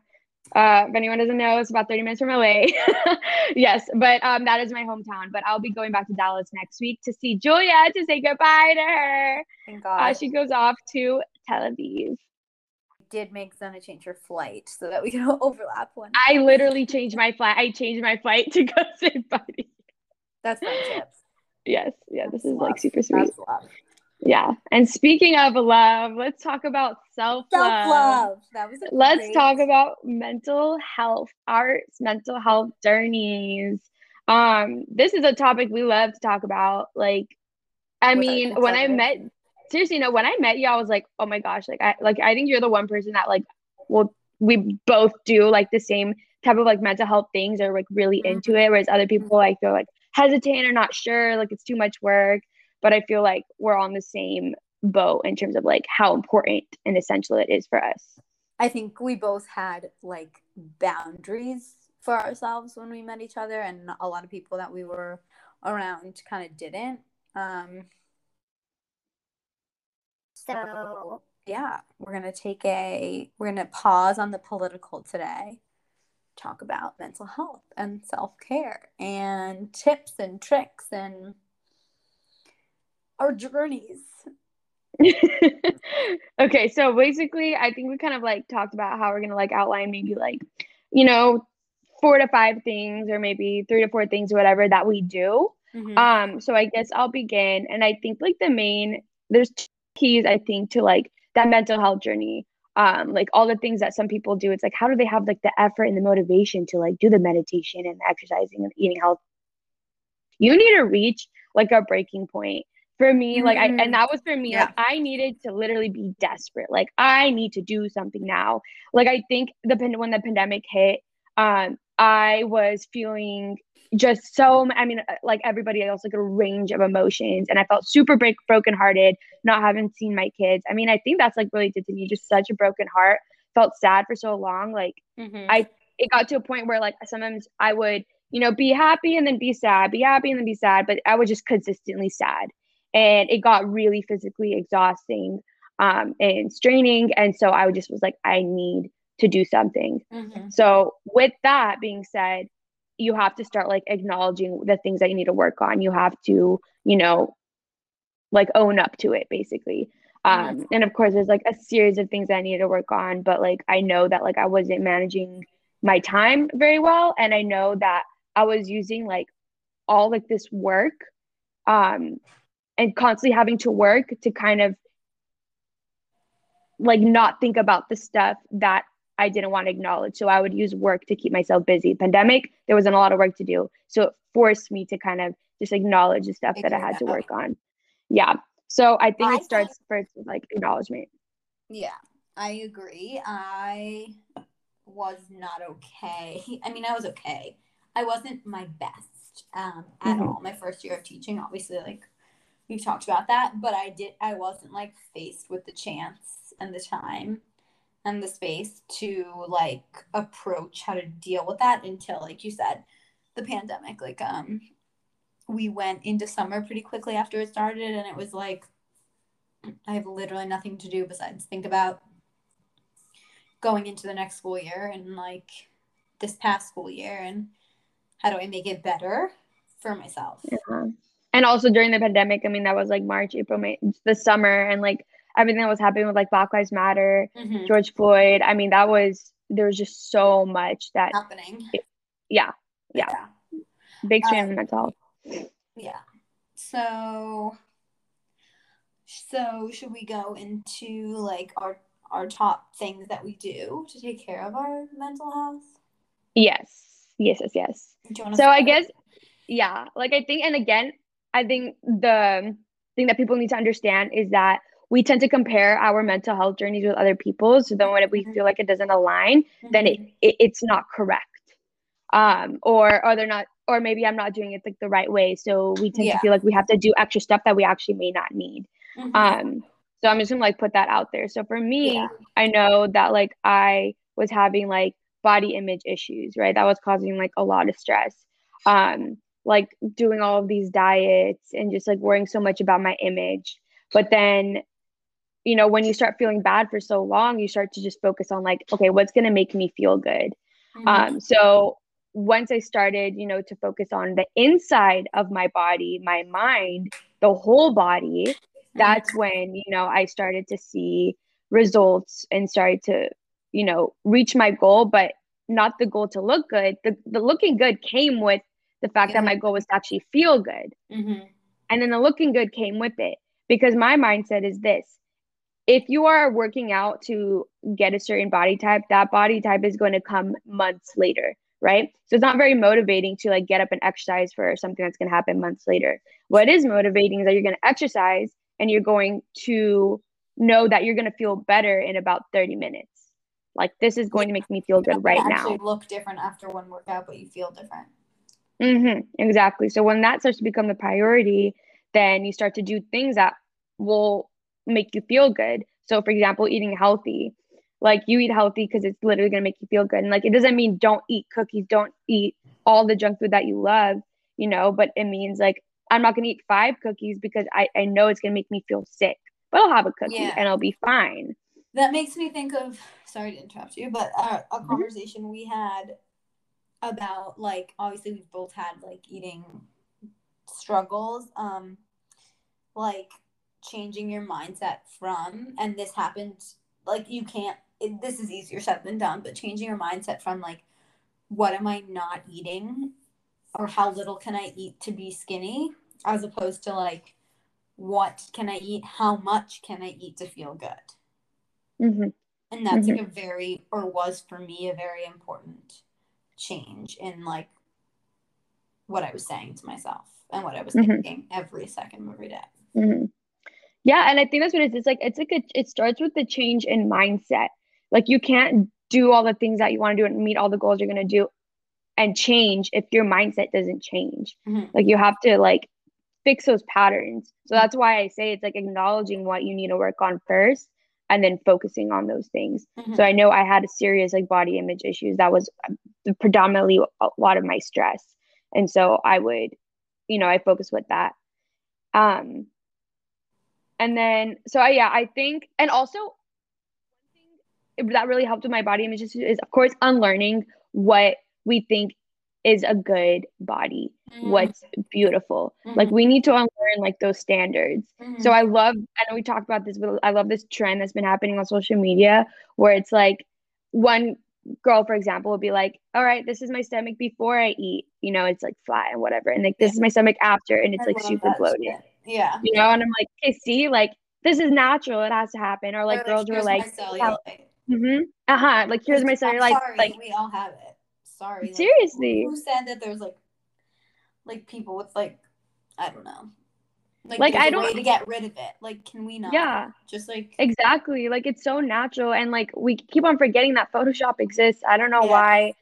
Uh, if anyone doesn't know, it's about 30 minutes from LA. yes, but um, that is my hometown. But I'll be going back to Dallas next week to see Julia to say goodbye to her. Thank God. Uh, she goes off to Tel Aviv. Did make Zena change her flight so that we can overlap one. I literally changed my flight. I changed my flight to go say bye. That's my friendships. Yes, yeah, That's this is love. like super sweet. Yeah. And speaking of love, let's talk about self love. Self love. That was it. Let's great... talk about mental health, arts, mental health journeys. Um, this is a topic we love to talk about. Like, I mean, when I met seriously, you know, when I met you, I was like, oh my gosh, like I like I think you're the one person that like well we both do like the same type of like mental health things or like really mm-hmm. into it. Whereas other people like they're like hesitant or not sure, like it's too much work but I feel like we're on the same boat in terms of like how important and essential it is for us. I think we both had like boundaries for ourselves when we met each other, and a lot of people that we were around kind of didn't. Um, so yeah, we're gonna take a we're gonna pause on the political today, talk about mental health and self care and tips and tricks and our journeys. okay, so basically, I think we kind of like talked about how we're gonna like outline maybe like, you know, four to five things or maybe three to four things or whatever that we do. Mm-hmm. Um, so I guess I'll begin, and I think like the main there's two keys I think to like that mental health journey. Um, like all the things that some people do, it's like how do they have like the effort and the motivation to like do the meditation and the exercising and eating health? You need to reach like a breaking point for me mm-hmm. like i and mm-hmm. that was for me yeah. like i needed to literally be desperate like i need to do something now like i think the when the pandemic hit um i was feeling just so i mean uh, like everybody else like a range of emotions and i felt super break broken hearted not having seen my kids i mean i think that's like really did to me just such a broken heart felt sad for so long like mm-hmm. i it got to a point where like sometimes i would you know be happy and then be sad be happy and then be sad but i was just consistently sad and it got really physically exhausting um, and straining. And so I just was like, I need to do something. Mm-hmm. So, with that being said, you have to start like acknowledging the things that you need to work on. You have to, you know, like own up to it basically. Um, mm-hmm. and of course, there's like a series of things that I needed to work on, but like I know that like I wasn't managing my time very well, and I know that I was using like all like this work um and constantly having to work to kind of like not think about the stuff that I didn't want to acknowledge. So I would use work to keep myself busy. Pandemic, there wasn't a lot of work to do. So it forced me to kind of just acknowledge the stuff that I had to work on. Yeah. So I think I it starts first with like acknowledgement. Yeah, I agree. I was not okay. I mean, I was okay. I wasn't my best um, at mm-hmm. all. My first year of teaching, obviously, like we've talked about that, but I did I wasn't like faced with the chance and the time and the space to like approach how to deal with that until like you said the pandemic like um we went into summer pretty quickly after it started and it was like I have literally nothing to do besides think about going into the next school year and like this past school year and how do I make it better for myself. Yeah and also during the pandemic, I mean, that was like March, April, May, the summer, and like everything that was happening with like Black Lives Matter, mm-hmm. George Floyd. I mean, that was there was just so much that happening. It, yeah, yeah, yeah, big strain um, mental health. Yeah. So, so should we go into like our our top things that we do to take care of our mental health? Yes. Yes. Yes. Yes. So I guess yeah like i think and again I think the thing that people need to understand is that we tend to compare our mental health journeys with other people's. So then when we mm-hmm. feel like it doesn't align, mm-hmm. then it, mm-hmm. it, it's not correct. Um, or or they're not or maybe I'm not doing it like the right way. So we tend yeah. to feel like we have to do extra stuff that we actually may not need. Mm-hmm. Um, so I'm just gonna like put that out there. So for me, yeah. I know that like I was having like body image issues, right? That was causing like a lot of stress. Um, like doing all of these diets and just like worrying so much about my image. But then you know, when you start feeling bad for so long, you start to just focus on like, okay, what's going to make me feel good? Mm-hmm. Um, so once I started, you know, to focus on the inside of my body, my mind, the whole body, that's mm-hmm. when, you know, I started to see results and started to, you know, reach my goal, but not the goal to look good. The, the looking good came with the fact yeah. that my goal was to actually feel good. Mm-hmm. And then the looking good came with it because my mindset is this if you are working out to get a certain body type, that body type is going to come months later, right? So it's not very motivating to like get up and exercise for something that's going to happen months later. What is motivating is that you're going to exercise and you're going to know that you're going to feel better in about 30 minutes. Like this is going to make me feel good right now. Look different after one workout, but you feel different. Mm-hmm, exactly. So when that starts to become the priority, then you start to do things that will make you feel good. So, for example, eating healthy, like you eat healthy because it's literally going to make you feel good. And like it doesn't mean don't eat cookies, don't eat all the junk food that you love, you know, but it means like I'm not going to eat five cookies because I, I know it's going to make me feel sick, but I'll have a cookie yeah. and I'll be fine. That makes me think of, sorry to interrupt you, but uh, a mm-hmm. conversation we had about like, obviously, we've both had like eating struggles. Um, like changing your mindset from and this happened like you can't it, this is easier said than done but changing your mindset from like what am i not eating or how little can i eat to be skinny as opposed to like what can i eat how much can i eat to feel good mm-hmm. and that's mm-hmm. like a very or was for me a very important change in like what i was saying to myself and what i was mm-hmm. thinking every second of every day. Mm-hmm. Yeah, and I think that's what it is. It's like it's like a, it starts with the change in mindset. Like you can't do all the things that you want to do and meet all the goals you're gonna do and change if your mindset doesn't change. Mm-hmm. Like you have to like fix those patterns. So that's why I say it's like acknowledging what you need to work on first and then focusing on those things. Mm-hmm. So I know I had a serious like body image issues that was uh, predominantly a lot of my stress. And so I would, you know, I focus with that. Um and then, so I, yeah, I think, and also one thing that really helped with my body image issues is of course, unlearning what we think is a good body, mm. what's beautiful. Mm-hmm. Like we need to unlearn like those standards. Mm-hmm. So I love, I know we talked about this, but I love this trend that's been happening on social media where it's like one girl, for example, will be like, all right, this is my stomach before I eat, you know, it's like flat and whatever. And like, this is my stomach after, and it's I like super bloated. Shit. Yeah. You know, and I'm like, okay, see, like this is natural. It has to happen. Or like or, girls were like, mm-hmm, uh huh. Like here's my cellulite. Like, like we all have it. Sorry. Seriously. Who said that there's like, like people with like, I don't know. Like, like I don't way to get rid of it. Like, can we not? Yeah. Just like exactly. Like it's so natural, and like we keep on forgetting that Photoshop exists. I don't know yeah. why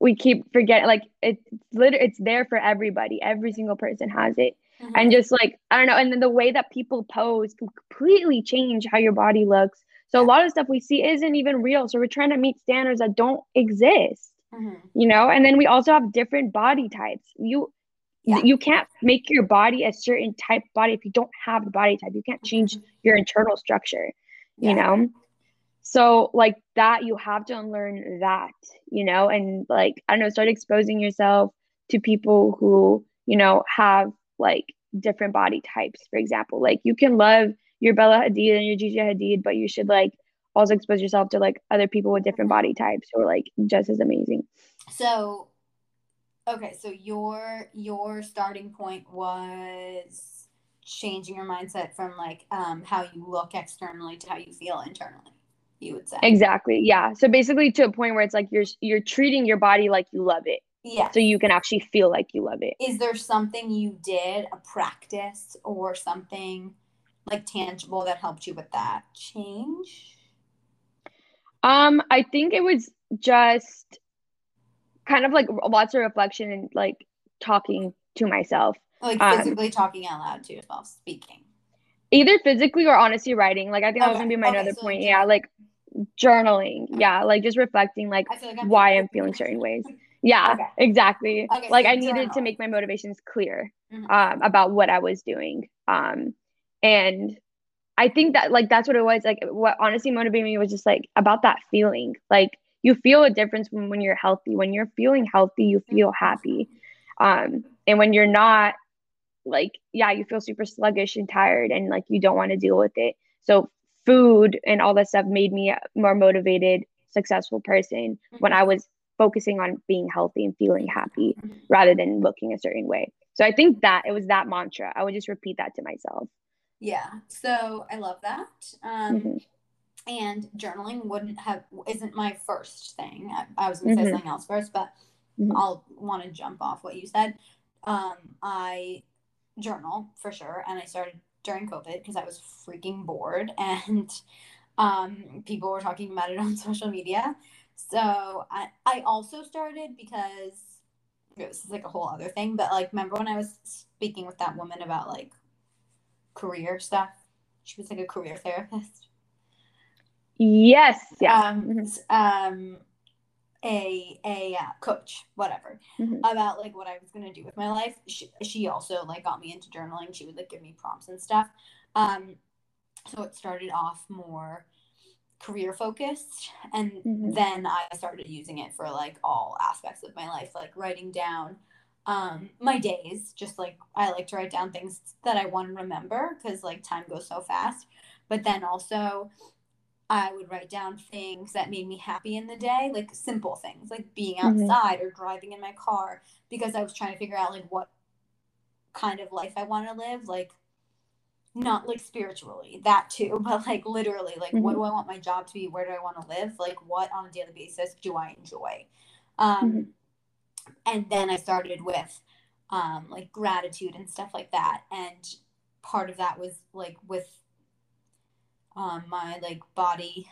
we keep forgetting. Like it's literally it's there for everybody. Every single person has it. Mm-hmm. And just like, I don't know. And then the way that people pose can completely change how your body looks. So a lot of stuff we see isn't even real. So we're trying to meet standards that don't exist. Mm-hmm. You know, and then we also have different body types. You yeah. you can't make your body a certain type body if you don't have the body type. You can't change mm-hmm. your internal structure, yeah. you know? So like that you have to unlearn that, you know, and like I don't know, start exposing yourself to people who, you know, have like different body types, for example. Like you can love your Bella Hadid and your Gigi Hadid, but you should like also expose yourself to like other people with different body types who are like just as amazing. So okay, so your your starting point was changing your mindset from like um how you look externally to how you feel internally you would say exactly yeah so basically to a point where it's like you're you're treating your body like you love it yeah. So you can actually feel like you love it. Is there something you did, a practice or something like tangible that helped you with that change? Um, I think it was just kind of like lots of reflection and like talking to myself. Like um, physically um, talking out loud to yourself, speaking. Either physically or honestly writing. Like I think okay. that was gonna be my okay, other so point. Yeah, like journaling. Yeah, like just reflecting like, like why I'm feeling certain ways. Yeah, okay. exactly. Okay, like so I needed to make my motivations clear mm-hmm. um, about what I was doing. Um, and I think that like that's what it was. Like what honestly motivated me was just like about that feeling. Like you feel a difference when, when you're healthy. When you're feeling healthy, you feel happy. Um, and when you're not, like, yeah, you feel super sluggish and tired and like you don't want to deal with it. So food and all that stuff made me a more motivated, successful person when I was focusing on being healthy and feeling happy rather than looking a certain way. So I think that it was that mantra. I would just repeat that to myself. Yeah. So I love that. Um, mm-hmm. And journaling wouldn't have isn't my first thing. I, I was gonna mm-hmm. say something else first, but mm-hmm. I'll want to jump off what you said. Um, I journal for sure, and I started during COVID because I was freaking bored, and um, people were talking about it on social media. So I I also started because this is like a whole other thing, but like remember when I was speaking with that woman about like career stuff? She was like a career therapist. Yes. Yeah. Um, mm-hmm. um a a uh, coach, whatever, mm-hmm. about like what I was gonna do with my life. She, she also like got me into journaling. She would like give me prompts and stuff. Um, so it started off more career focused, and mm-hmm. then I started using it for like all aspects of my life, like writing down um my days just like i like to write down things that i want to remember because like time goes so fast but then also I would write down things that made me happy in the day, like simple things, like being mm-hmm. outside mm-hmm. or driving in my car, because I was trying to figure out like what kind of life I want to live, like not like spiritually, that too, but like literally, like mm-hmm. what do I want my job to be? Where do I want to live? Like what on a daily basis do I enjoy? Um, mm-hmm. And then I started with um, like gratitude and stuff like that, and part of that was like with um, my like body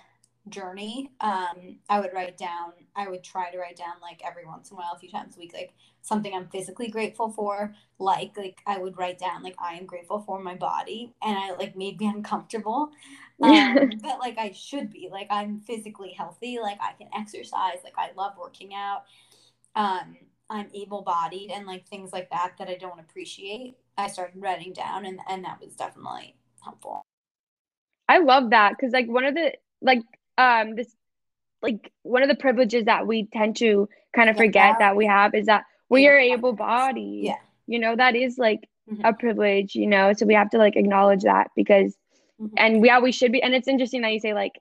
journey. Um i would write down i would try to write down like every once in a while a few times a week like something i'm physically grateful for. Like like i would write down like i am grateful for my body and i like made me uncomfortable. Um, but like i should be. Like i'm physically healthy. Like i can exercise. Like i love working out um i'm able-bodied and like things like that that i don't appreciate i started writing down and and that was definitely helpful I love that because like one of the like um this like one of the privileges that we tend to kind of forget that we have is that we are able bodied. Yeah. You know, that is like mm-hmm. a privilege, you know. So we have to like acknowledge that because mm-hmm. and yeah, we should be and it's interesting that you say like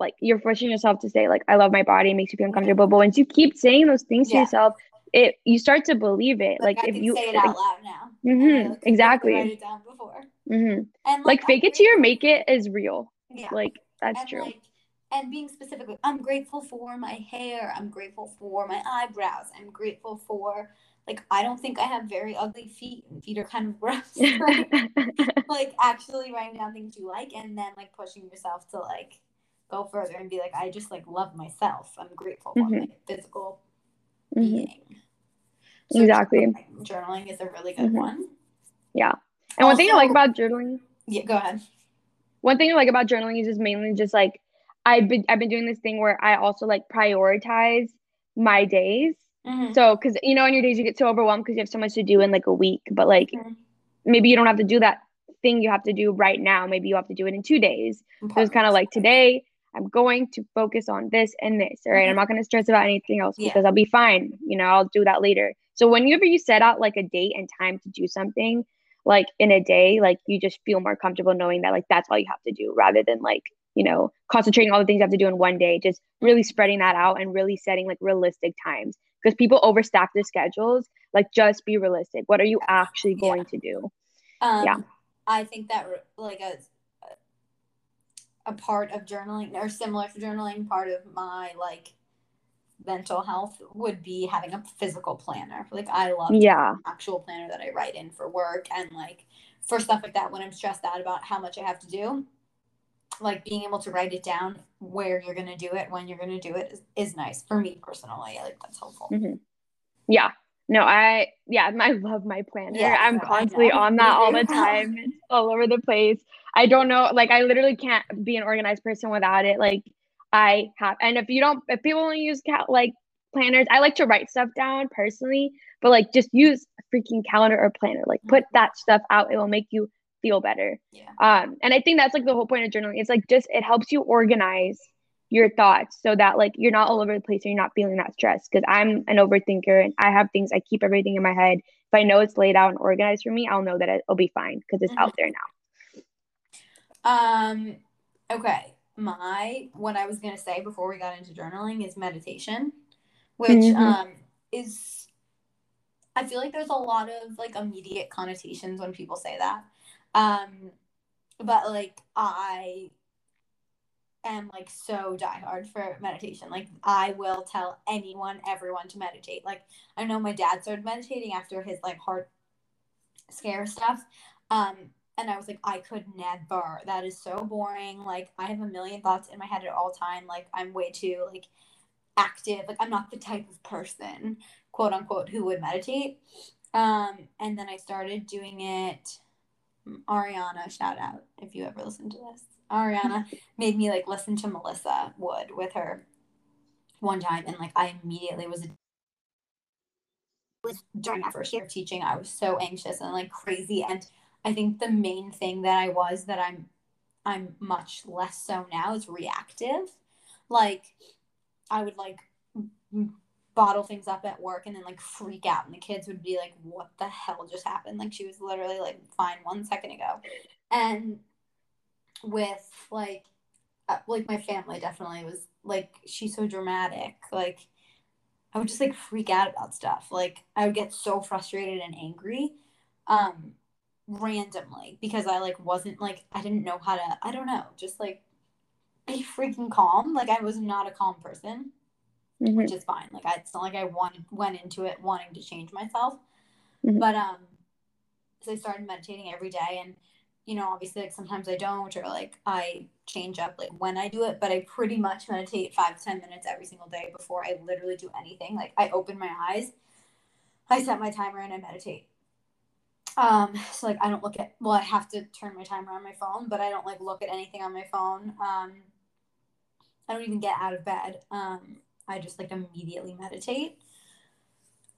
like you're forcing yourself to say like I love my body, it makes you feel uncomfortable. But once you keep saying those things yeah. to yourself, it you start to believe it. Like, like if you say it out loud now. Mm-hmm, exactly. Write it down before. Mm-hmm. And like, like fake it to your make it is real. Yeah. Like that's and true. Like, and being specific, I'm grateful for my hair. I'm grateful for my eyebrows. I'm grateful for like I don't think I have very ugly feet. Feet are kind of gross. like, like actually writing down things you like and then like pushing yourself to like go further and be like, I just like love myself. I'm grateful for mm-hmm. my physical mm-hmm. being. So exactly. Journaling is a really good mm-hmm. one. Yeah. And also, one thing I like about journaling. Yeah, go ahead. One thing I like about journaling is just mainly just like I've been I've been doing this thing where I also like prioritize my days. Mm-hmm. So, because you know, on your days you get so overwhelmed because you have so much to do in like a week, but like mm-hmm. maybe you don't have to do that thing you have to do right now. Maybe you have to do it in two days. So it's kind of like today I'm going to focus on this and this. All right? mm-hmm. I'm not going to stress about anything else because yeah. I'll be fine. You know, I'll do that later. So whenever you set out like a date and time to do something, like in a day, like you just feel more comfortable knowing that like that's all you have to do rather than like, you know, concentrating all the things you have to do in one day, just really spreading that out and really setting like realistic times. Because people overstack their schedules. Like just be realistic. What are you actually going yeah. to do? Um, yeah. I think that like a a part of journaling or similar to journaling, part of my like mental health would be having a physical planner. Like I love yeah actual planner that I write in for work and like for stuff like that when I'm stressed out about how much I have to do. Like being able to write it down where you're gonna do it, when you're gonna do it is, is nice for me personally. Like that's helpful. Mm-hmm. Yeah. No, I yeah, I love my planner. Yeah, I'm constantly on that all the time. It's all over the place. I don't know, like I literally can't be an organized person without it. Like I have. And if you don't, if people only use cal- like planners, I like to write stuff down personally, but like just use a freaking calendar or planner. Like put that stuff out. It will make you feel better. Yeah. Um, and I think that's like the whole point of journaling. It's like just it helps you organize your thoughts so that like you're not all over the place and you're not feeling that stress. Because I'm an overthinker and I have things I keep everything in my head. If I know it's laid out and organized for me, I'll know that it'll be fine because it's mm-hmm. out there now. Um. Okay. My what I was gonna say before we got into journaling is meditation, which mm-hmm. um is I feel like there's a lot of like immediate connotations when people say that. Um, but like I am like so diehard for meditation. Like I will tell anyone, everyone to meditate. Like I know my dad started meditating after his like heart scare stuff. Um, and I was like, I could never. That is so boring. Like I have a million thoughts in my head at all time. Like I'm way too like active. Like I'm not the type of person, quote unquote, who would meditate. Um, and then I started doing it. Ariana, shout out if you ever listen to this. Ariana made me like listen to Melissa Wood with her one time, and like I immediately was was during my first year of teaching, I was so anxious and like crazy. And I think the main thing that I was that I'm I'm much less so now is reactive. Like I would like bottle things up at work and then like freak out and the kids would be like what the hell just happened like she was literally like fine one second ago and with like uh, like my family definitely was like she's so dramatic like i would just like freak out about stuff like i would get so frustrated and angry um randomly because i like wasn't like i didn't know how to i don't know just like be freaking calm like i was not a calm person mm-hmm. which is fine. Like I, it's not like I wanted went into it wanting to change myself, mm-hmm. but um, so I started meditating every day, and you know, obviously, like sometimes I don't, or like I change up like when I do it, but I pretty much meditate five to ten minutes every single day before I literally do anything. Like I open my eyes, I set my timer, and I meditate. Um, so like I don't look at well, I have to turn my timer on my phone, but I don't like look at anything on my phone. Um, I don't even get out of bed. Um, I just like immediately meditate.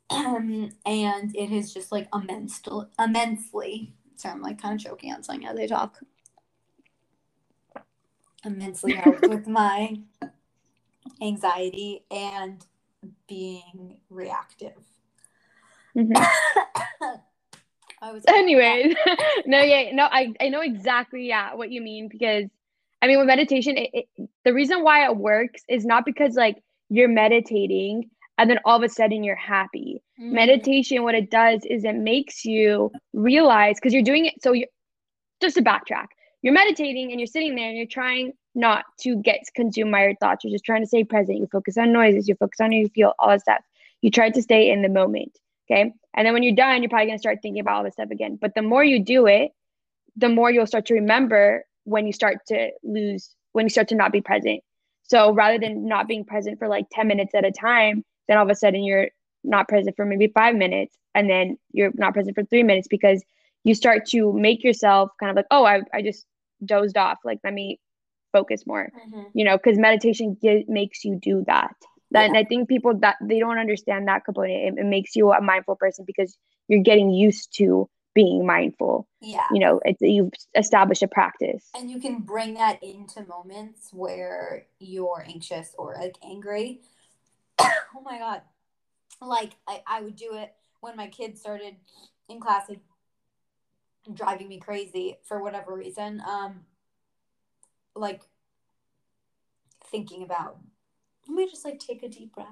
Um, and it is just like immense, immensely. Sorry, I'm like kind of choking on something as I talk. Immensely helped with my anxiety and being reactive. Mm-hmm. I was Anyways, no, yeah, no, I, I know exactly, yeah, what you mean because I mean, with meditation, it, it, the reason why it works is not because like you're meditating and then all of a sudden you're happy. Mm-hmm. Meditation, what it does is it makes you realize because you're doing it. So you just to backtrack, you're meditating and you're sitting there and you're trying not to get consumed by your thoughts. You're just trying to stay present. You focus on noises, you focus on how you feel, all that stuff. You try to stay in the moment. Okay. And then when you're done, you're probably going to start thinking about all this stuff again. But the more you do it, the more you'll start to remember when you start to lose, when you start to not be present. So rather than not being present for like 10 minutes at a time, then all of a sudden you're not present for maybe five minutes and then you're not present for three minutes because you start to make yourself kind of like, oh, I, I just dozed off. Like, let me focus more, mm-hmm. you know, because meditation get, makes you do that. That, yeah. I think people that they don't understand that component. It, it makes you a mindful person because you're getting used to being mindful. Yeah. You know, it's you've established a practice. And you can bring that into moments where you're anxious or like angry. oh my god. Like I, I would do it when my kids started in class like, driving me crazy for whatever reason. Um like thinking about let me just like take a deep breath.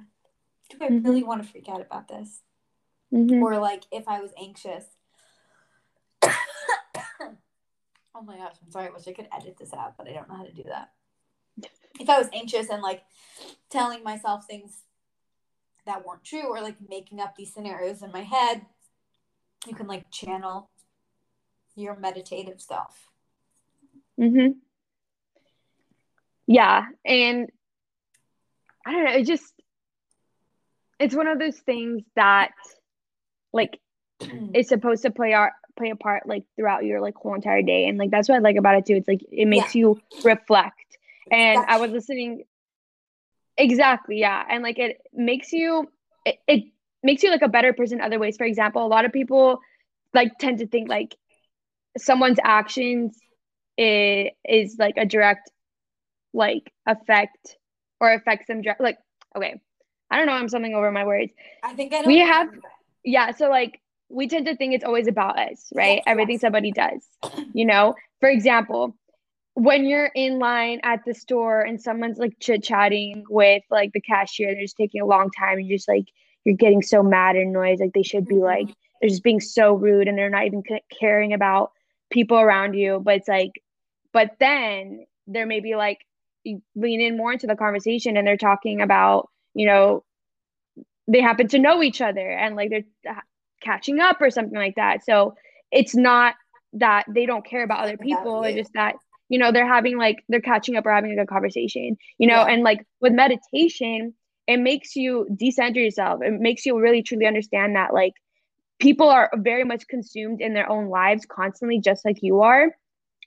Do I mm-hmm. really want to freak out about this? Mm-hmm. Or like if I was anxious Oh my gosh, I'm sorry. I wish I could edit this out, but I don't know how to do that. If I was anxious and like telling myself things that weren't true or like making up these scenarios in my head, you can like channel your meditative self. Mhm. Yeah, and I don't know, it just it's one of those things that like is supposed to play our play a part like throughout your like whole entire day and like that's what i like about it too it's like it makes yeah. you reflect and i was listening exactly yeah. And like it makes you it, it makes you like a better person in other ways. For example a lot of people like tend to think like someone's actions is, is like a direct like effect or affects them direct, like okay. I don't know i'm something over my words. I think I know. We have- yeah so like we tend to think it's always about us right? Yes, everything yes. somebody does you know? For example when you're in line at the store and someone's like chit chatting with like the cashier they're just taking a long time and you're just like you're getting so mad and annoyed like they should be like Mhm. they're just being so rude and they're not even caring about people around you but it's like but then there may be like you lean in more into the conversation and they're talking about you know they happen to know each other and like they're catching up or something like that so it's not that they don't care about other people it's just that you know they're having like they're catching up or having a good conversation you know Yeah. and like with meditation it makes you decenter yourself it makes you really truly understand that like people are very much consumed in their own lives constantly just like you are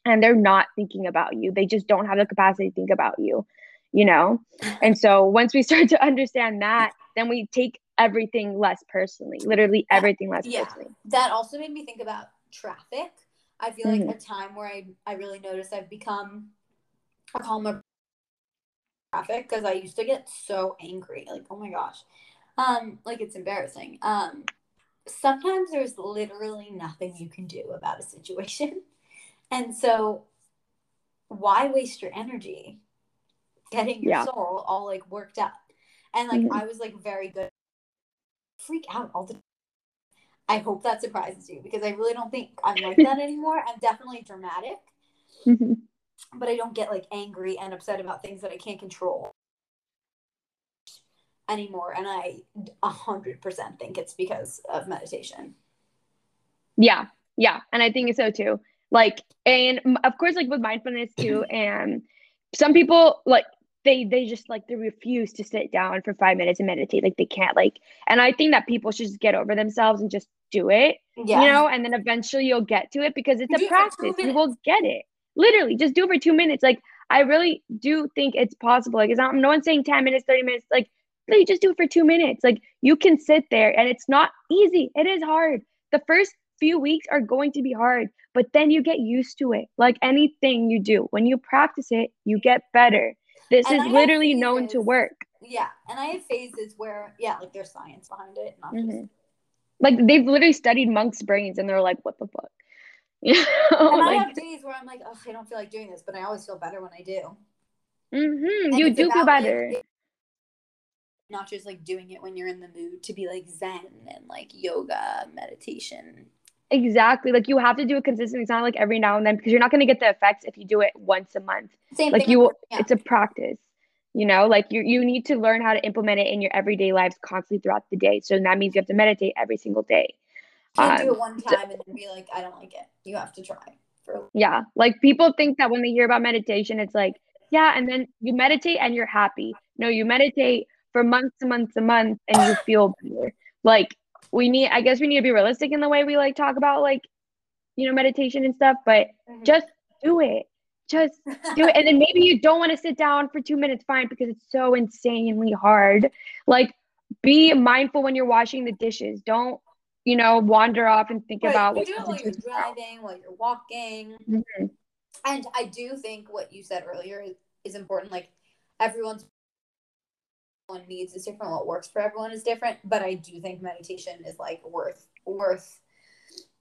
and they're not thinking about you they just don't have the capacity to think about you you know and so once we start to understand that then we take everything less personally literally everything less Yeah. personally that also made me think about traffic. I feel Mhm. like a time where I, I really noticed I've become a calmer traffic because I used to get so angry. Like, oh my gosh. Um, like it's embarrassing. Um, sometimes there's literally nothing you can do about a situation. And so why waste your energy getting your Yeah. soul all like worked up? And like Mhm. I was like very good freak out all the I hope that surprises you because I really don't think I'm like that anymore. I'm definitely dramatic, Mhm. but I don't get like angry and upset about things that I can't control anymore. And I a hundred percent think it's because of meditation. Yeah, yeah, and I think so too. Like, and of course, like with mindfulness too, and some people like they they just like they refuse to sit down for five minutes and meditate. Like they can't like, and I think that people should just get over themselves and just do it. Yeah. You know, and then eventually you'll get to it because it's do a it for two practice. You will get it. Literally, just do it for two minutes. Like I really do think it's possible. Like it's not no one's saying ten minutes, thirty minutes. Like literally, just do it for two minutes. Like you can sit there, and it's not easy. It is hard. The first few weeks are going to be hard, but then you get used to it. Like anything you do, when you practice it, you get better. This And is I literally known to work. yeah. And I have phases where yeah, like there's science behind it. Not just. Like they've literally studied monks' brains, and they're like, "What the fuck?" You know, and I like, have days where I'm like, oh, I don't feel like doing this, but I always feel better when I do. Mm-hmm. You do feel like, better. not just like doing it when you're in the mood to be like zen and like yoga, meditation. Exactly. Like you have to do it consistently. It's not like every now and then because you're not going to get the effects if you do it once a month. Same Like thing. you, with will working out. it's a practice. You know, like you you need to learn how to implement it in your everyday lives constantly throughout the day. So that means you have to meditate every single day. can't do um, it one time and then be like, I don't like it. You have to try. For Yeah. Like people think that when they hear about meditation, it's like, yeah, and then you meditate and you're happy. No, you meditate for months and months and months and you feel better. Like we need I guess we need to be realistic in the way we like talk about like, you know, meditation and stuff, but just do it. Just do it. And then maybe you don't want to sit down for two minutes, fine, because it's so insanely hard. Like, be mindful when you're washing the dishes. Don't, you know, wander off and think Right, about you what do it while you're do tomorrow. driving, while you're walking. Mhm. And I do think what you said earlier is, is important. Like everyone's one needs is different. What works for everyone is different. But I do think meditation is like worth worth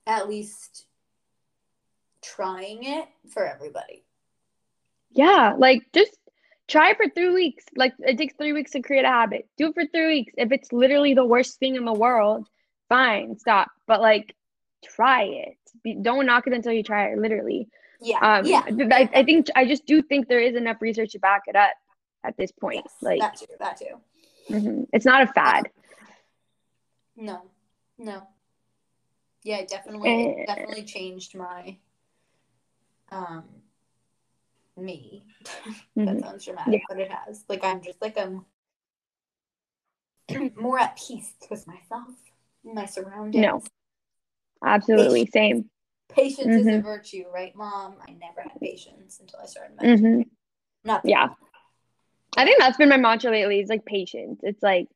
at least trying it for everybody. Yeah, like just try for three weeks. Like it takes three weeks to create a habit. Do it for three weeks. If it's literally the worst thing in the world, fine, stop. But like, try it. Be, don't knock it until you try it. Literally. Yeah. Um, yeah. I, I think I just do think there is enough research to back it up at this point. Yes, like, that too. That too. mhm. it's not a fad. No. No. Yeah, it definitely it Eh. definitely changed my um me. that Mhm. sounds dramatic, Yeah. but it has. Like I'm just like I'm more at peace with myself, my surroundings. No. Absolutely, same. Patience is a Mhm. virtue, right, Mom? I never had patience until I started meditating. hmm Not Yeah. I think that's been my mantra lately. Is like patience. It's like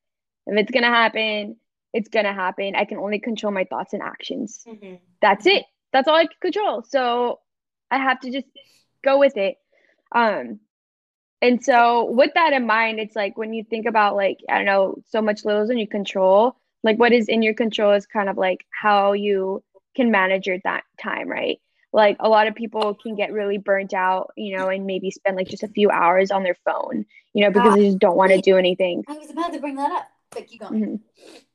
if it's gonna happen, it's gonna happen. I can only control my thoughts and actions. Mhm. That's it. that's all I can control. So I have to just go with it. Um, and so with that in mind, it's like when you think about like, I don't know, so much little in your control, like what is in your control is kind of like how you can manage your that time, right? Like a lot of people can get really burnt out, you know, and maybe spend like just a few hours on their phone, you know, because uh, they just don't want to do anything. I was about to bring that up, but keep going. Mm-hmm.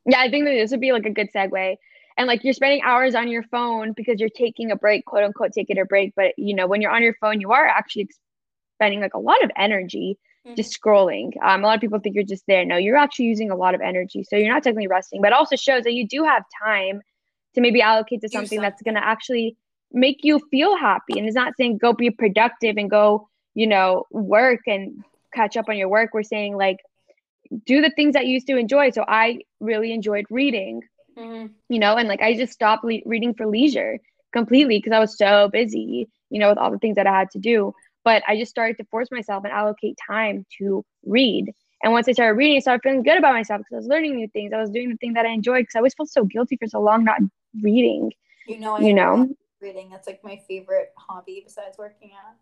Yeah, I think that this would be like a good segue. And like you're spending hours on your phone because you're taking a break, quote unquote, taking a break. But you know, when you're on your phone, you are actually spending like a lot of energy mm-hmm. just scrolling. Um, a lot of people think you're just there. No, you're actually using a lot of energy. So you're not technically resting, but also shows that you do have time to maybe allocate to something that's going to actually make you feel happy. And it's not saying go be productive and go, you know, work and catch up on your work. We're saying like do the things that you used to enjoy. So I really enjoyed reading, mm-hmm. you know, and like I just stopped le- reading for leisure completely because I was so busy, you know, with all the things that I had to do. But I just started to force myself and allocate time to read. And once I started reading, I started feeling good about myself because I was learning new things. I was doing the thing that I enjoyed because I always felt so guilty for so long not reading. You know, I you know, reading. That's like my favorite hobby besides working out.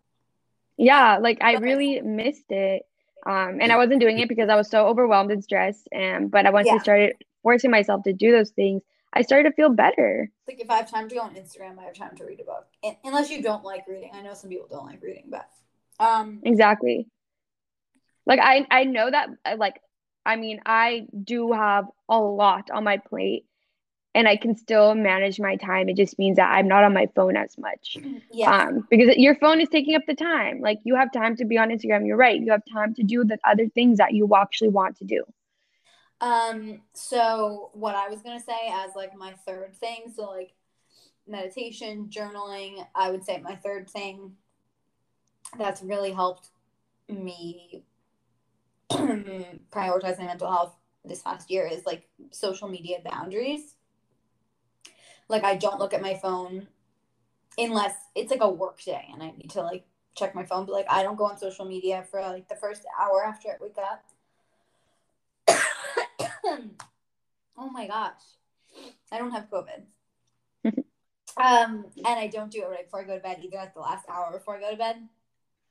Yeah, like I really missed it. Um, and I wasn't doing it because I was so overwhelmed and stressed. And but I once yeah. I started forcing myself to do those things, I started to feel better. It's like if I have time to go on Instagram, I have time to read a book. And, unless you don't like reading. I know some people don't like reading, but um Exactly. Like I I know that uh, like I mean, I do have a lot on my plate and I can still manage my time. It just means that I'm not on my phone as much. Yeah. Um, because your phone is taking up the time. Like you have time to be on Instagram. You're right. You have time to do the other things that you actually want to do. Um, so what I was gonna say as like my third thing, so like meditation, journaling, I would say my third thing that's really helped me prioritize my mental health this past year is like social media boundaries. Like I don't look at my phone unless it's like a work day and I need to like check my phone, but like I don't go on social media for like the first hour after I wake up oh my gosh. I don't have COVID. um, and I don't do it right before I go to bed either, like the last hour before I go to bed.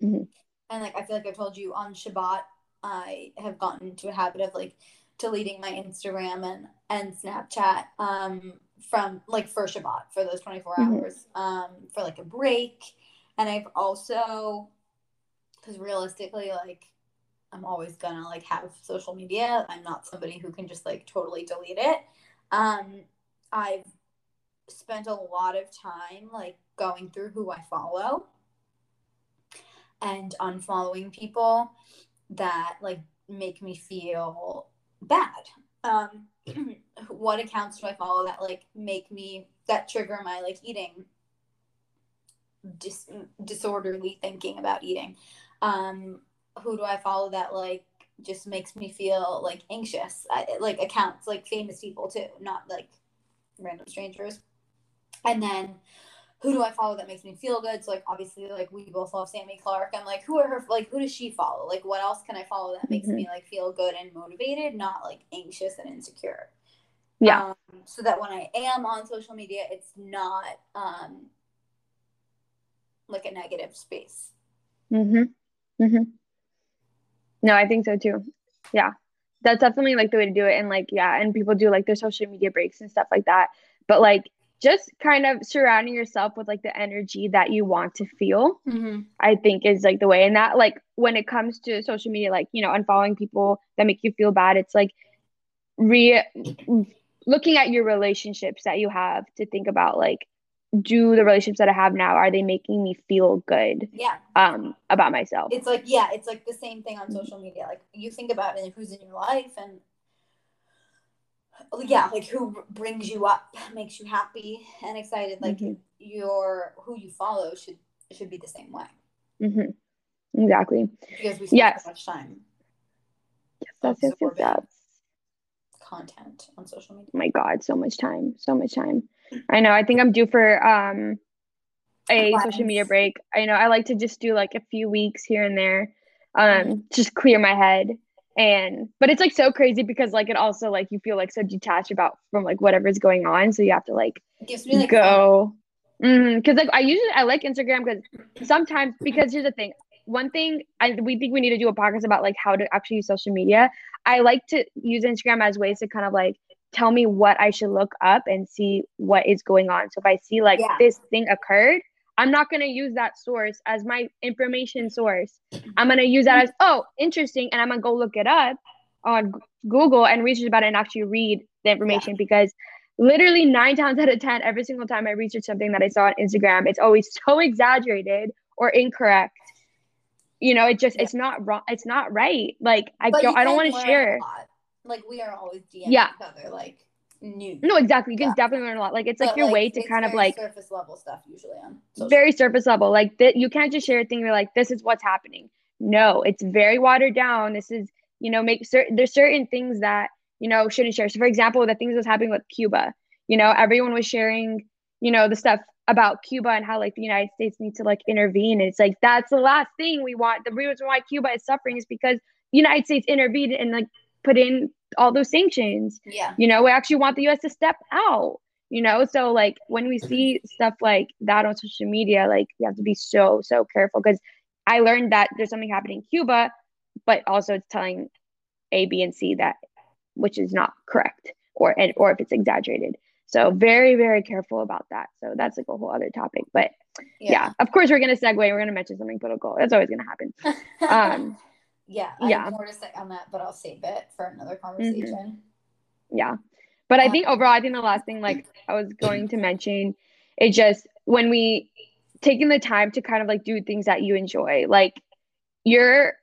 Mm-hmm. And like I feel like I told you on Shabbat, I have gotten into a habit of like deleting my Instagram and and Snapchat um from like for Shabbat for those 24 mm-hmm. hours um for like a break. And I've also because realistically like I'm always gonna like have social media. I'm not somebody who can just like totally delete it. Um, I've spent a lot of time like going through who I follow and unfollowing people that like make me feel bad. Um, what accounts do I follow that like make me that trigger my like eating dis- disorderly thinking about eating? Um, who do I follow that like just makes me feel like anxious? I, like accounts, like famous people too, not like random strangers. And then who do I follow that makes me feel good? So like obviously like we both love Sammy Clark. I'm like, who are her like who does she follow? Like what else can I follow that makes mm-hmm. me like feel good and motivated, not like anxious and insecure. Yeah. Um, so that when I am on social media, it's not um like a negative space. Mm-hmm. Mm-hmm. No, I think so too. Yeah. That's definitely like the way to do it. And like, yeah, and people do like their social media breaks and stuff like that. But like just kind of surrounding yourself with like the energy that you want to feel, mm-hmm. I think is like the way. And that like when it comes to social media, like, you know, unfollowing people that make you feel bad, it's like re looking at your relationships that you have to think about like do the relationships that I have now are they making me feel good? Yeah. Um, about myself. It's like yeah, it's like the same thing on social media. Like you think about it, who's in your life, and yeah, like who brings you up, makes you happy and excited. Like mm-hmm. your who you follow should should be the same way. Mm-hmm. Exactly. Because we spend yes. so much time. Yes, that's yes, yes, yes. Content on social media. Oh my God, so much time, so much time. I know. I think I'm due for um a social media break. I know I like to just do like a few weeks here and there, um, mm-hmm. just clear my head. And but it's like so crazy because like it also like you feel like so detached about from like whatever's going on, so you have to like me like go. Mm-hmm. Cause like I usually I like Instagram because sometimes because here's the thing. One thing I we think we need to do a podcast about like how to actually use social media. I like to use Instagram as ways to kind of like tell me what I should look up and see what is going on. So if I see like yeah. this thing occurred, I'm not going to use that source as my information source. Mm-hmm. I'm going to use that as, oh, interesting. And I'm going to go look it up on Google and research about it and actually read the information yeah. because literally nine times out of 10, every single time I research something that I saw on Instagram, it's always so exaggerated or incorrect. You know, it just, yeah. it's not wrong. It's not right. Like, I don't, I don't want to share. Like, we are always DMing yeah. each other. Like, new. No, exactly. You can definitely learn a lot. Like, it's like your like, way to kind of like surface level stuff usually on very surface level. Like, that you can't just share a thing. You're like, this is what's happening. No, it's very watered down. This is, you know, make certain, there's certain things that, you know, shouldn't share. So, for example, the things that's happening with Cuba, you know, everyone was sharing, you know, the stuff about Cuba and how like the United States needs to like intervene. And it's like that's the last thing we want. The reason why Cuba is suffering is because the United States intervened and like put in all those sanctions. Yeah. You know, we actually want the US to step out. You know, so like when we see stuff like that on social media, like you have to be so, so careful because I learned that there's something happening in Cuba, but also it's telling A, B, and C that which is not correct or and or if it's exaggerated. So very, very careful about that. So that's like a whole other topic. But yeah, yeah of course we're gonna segue. We're gonna mention something political. That's always gonna happen. Um, yeah, I yeah. have more to say on that, but I'll save it for another mm-hmm. conversation. Mm-hmm. Yeah, but um, I think overall, I think the last thing like I was going to mention is just when we taking the time to kind of like do things that you enjoy, like you're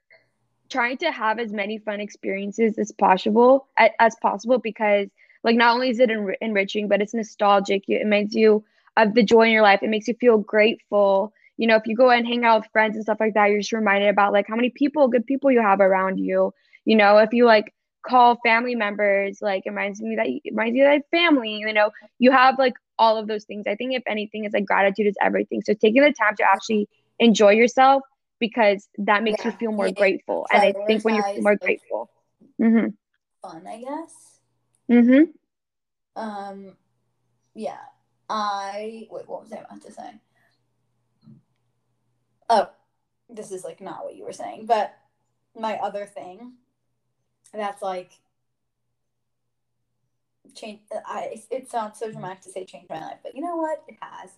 trying to have as many fun experiences as possible as possible because like not only is it en- enriching but it's nostalgic it makes you of the joy in your life it makes you feel grateful you know if you go and hang out with friends and stuff like that you're just reminded about like how many people good people you have around you you know if you like call family members like it reminds me that it reminds you that family you know you have like all of those things i think if anything it's like gratitude is everything so taking the time to actually enjoy yourself because that makes yeah. you feel more grateful and i think when you're more grateful mm-hmm. fun i guess Mm-hmm. Um, yeah. I wait. What was I about to say? Oh, this is like not what you were saying, but my other thing that's like change. I it sounds so dramatic to say change my life, but you know what? It has.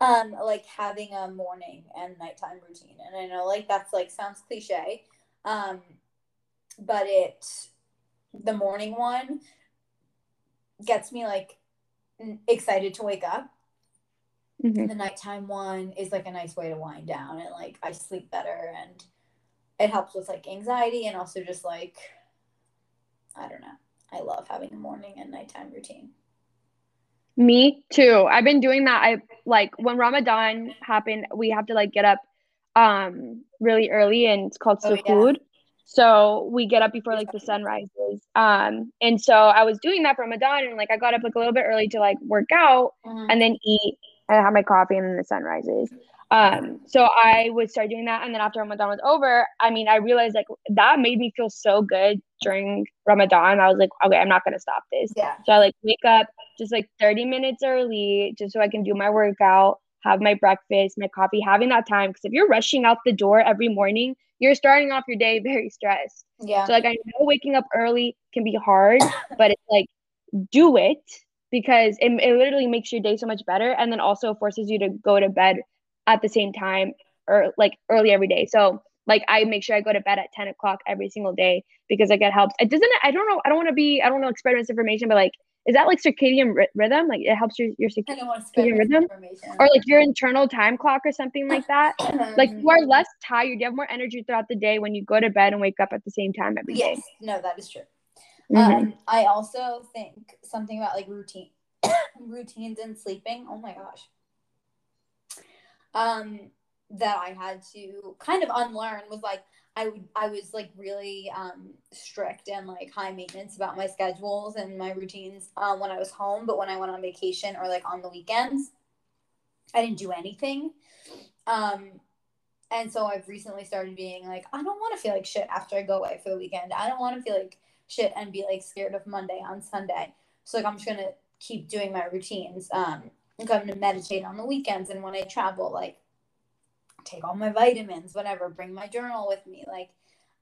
Um, like having a morning and nighttime routine, and I know like that's like sounds cliche, um, but it the morning one gets me like excited to wake up. Mm-hmm. The nighttime one is like a nice way to wind down and like I sleep better and it helps with like anxiety and also just like I don't know. I love having a morning and nighttime routine. Me too. I've been doing that. I like when Ramadan happened, we have to like get up um really early and it's called oh. Yeah. So we get up before like the sun rises. Um, and so I was doing that for Ramadan and like I got up like a little bit early to like work out mm-hmm. and then eat and have my coffee and then the sun rises. Um, so I would start doing that. And then after Ramadan was over, I mean, I realized like that made me feel so good during Ramadan. I was like, okay, I'm not gonna stop this. Yeah. So I like wake up just like 30 minutes early just so I can do my workout, have my breakfast, my coffee, having that time. Because if you're rushing out the door every morning, you're starting off your day very stressed. Yeah. So like I know waking up early can be hard, but it's like do it because it, it literally makes your day so much better and then also forces you to go to bed at the same time or like early every day. So like I make sure I go to bed at 10 o'clock every single day because like it helps. It doesn't I don't know, I don't want to be I don't know experiment information, but like is that like circadian r- rhythm? Like it helps your your circadian rhythm, or like your internal time clock or something like that. Um, like you are less tired, you have more energy throughout the day when you go to bed and wake up at the same time every yes. day. no, that is true. Mm-hmm. Um, I also think something about like routine, routines and sleeping. Oh my gosh. Um, that I had to kind of unlearn was like I would I was like really um, strict and like high maintenance about my schedules and my routines um, when I was home. But when I went on vacation or like on the weekends, I didn't do anything. Um, and so I've recently started being like, I don't want to feel like shit after I go away for the weekend. I don't want to feel like shit and be like scared of Monday on Sunday. So like I'm just gonna keep doing my routines. Um, come to meditate on the weekends and when I travel, like take all my vitamins, whatever, bring my journal with me, like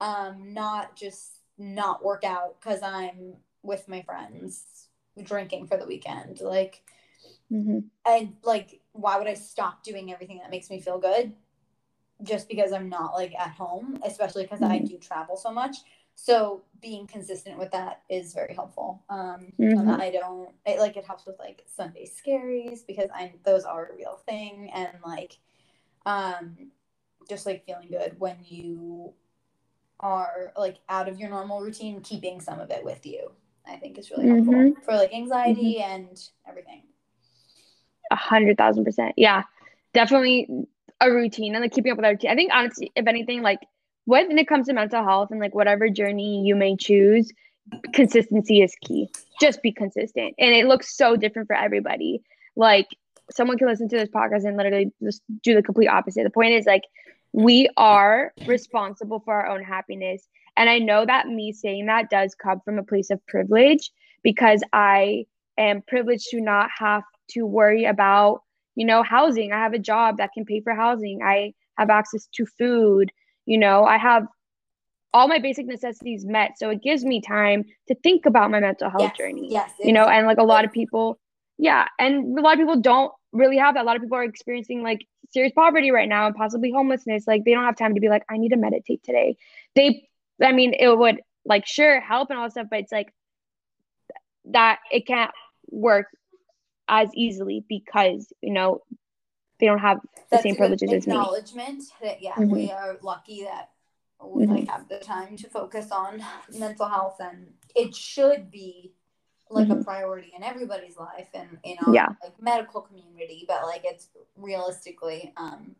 um not just not work out because I'm with my friends drinking for the weekend. Like Mm-hmm. I like why would I stop doing everything that makes me feel good just because I'm not like at home, especially because I Mhm. do travel so much. So being consistent with that is very helpful. Um, Mhm. I don't it like it helps with like Sunday scaries because I those are a real thing and like um just like feeling good when you are like out of your normal routine, keeping some of it with you. I think is really helpful Mhm. for like anxiety and everything. A hundred thousand percent. Yeah, definitely a routine and like keeping up with our routine. I think honestly, if anything, like when it comes to mental health and like whatever journey you may choose, consistency is key. Just be consistent, and it looks so different for everybody. Like someone can listen to this podcast and literally just do the complete opposite. The point is like we are responsible for our own happiness. And I know that me saying that does come from a place of privilege because I am privileged to not have to worry about, you know, housing. I have a job that can pay for housing. I have access to food. You know, I have all my basic necessities met. So it gives me time to think about my mental health yes, journey. Yes. You know, and like a lot of people, yeah, and a lot of people don't really have that. A lot of people are experiencing like serious poverty right now and possibly homelessness. Like they don't have time to be like, I need to meditate today. They, I mean, it would like sure help and all that stuff, but it's like that it can't work as easily because you know they don't have the that's same a good privileges as me. acknowledgement that yeah Mhm. we are lucky that we Mhm. like have the time to focus on mental health and it should be like a Mhm. priority in everybody's life and in our Yeah. like medical community but like it's realistically um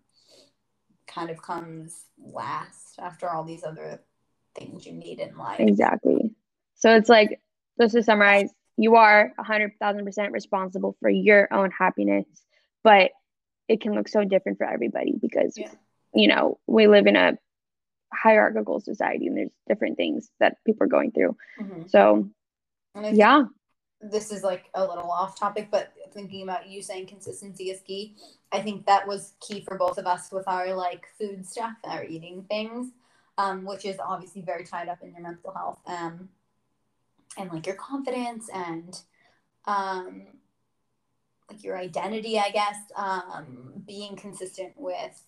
kind of comes last after all these other things you need in life Exactly. So it's like, just to summarize, you are a hundred thousand percent responsible for your own happiness, but it can look so different for everybody because, Yeah. you know, we live in a hierarchical society and there's different things that people are going through. Mhm. So yeah, this is like a little off topic, but thinking about you saying consistency is key. I think that was key for both of us with our like food stuff, our eating things, um, which is obviously very tied up in your mental health, um, and like your confidence and um, like your identity, I guess. Um, being consistent with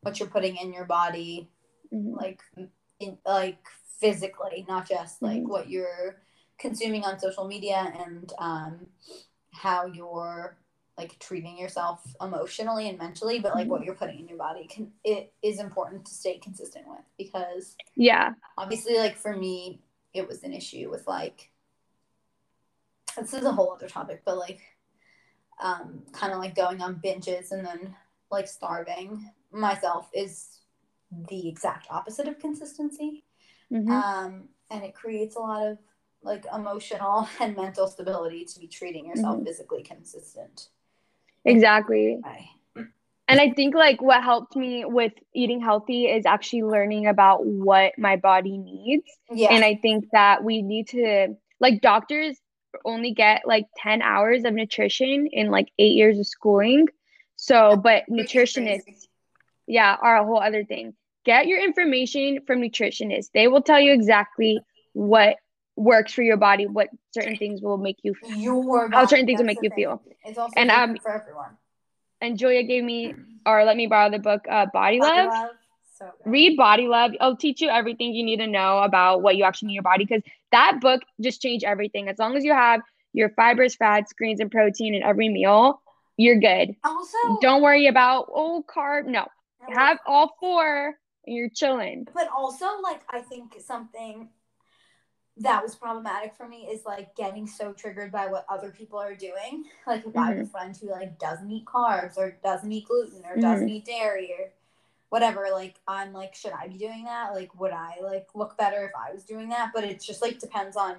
what you're putting in your body, Mhm. like in like physically, not just like Mhm. what you're consuming on social media and um, how you're like treating yourself emotionally and mentally, but like what you're putting in your body can it is important to stay consistent with because yeah, obviously like for me it was an issue with like this is a whole other topic, but like um kind of like going on binges and then like starving myself is the exact opposite of consistency Mhm. um, and it creates a lot of like emotional and mental stability to be treating yourself Mhm. physically consistent exactly. And I think like what helped me with eating healthy is actually learning about what my body needs. yeah And I think that we need to like doctors only get like 10 hours of nutrition in like 8 years of schooling. So, but nutritionists yeah, are a whole other thing. Get your information from nutritionists. They will tell you exactly what works for your body, what certain things will make you feel, your how body, certain things will make you thing. feel. it's also And, um, for everyone And Julia gave me or let me borrow the book uh Body Body Love. love, so good. read body love. It'll teach you everything you need to know about what you actually need in your body because that book just changed everything. As long as you have your fibers fats greens and protein in every meal you're good. Also don't worry about oh carb no. Have all four and you're chilling. But also like i think something that was problematic for me is like getting so triggered by what other people are doing. Like if i have a mm-hmm. friend who like doesn't eat carbs or doesn't eat gluten or doesn't mm-hmm. eat dairy or whatever like i'm like should i be doing that like would i like look better if i was doing that but it's just like depends on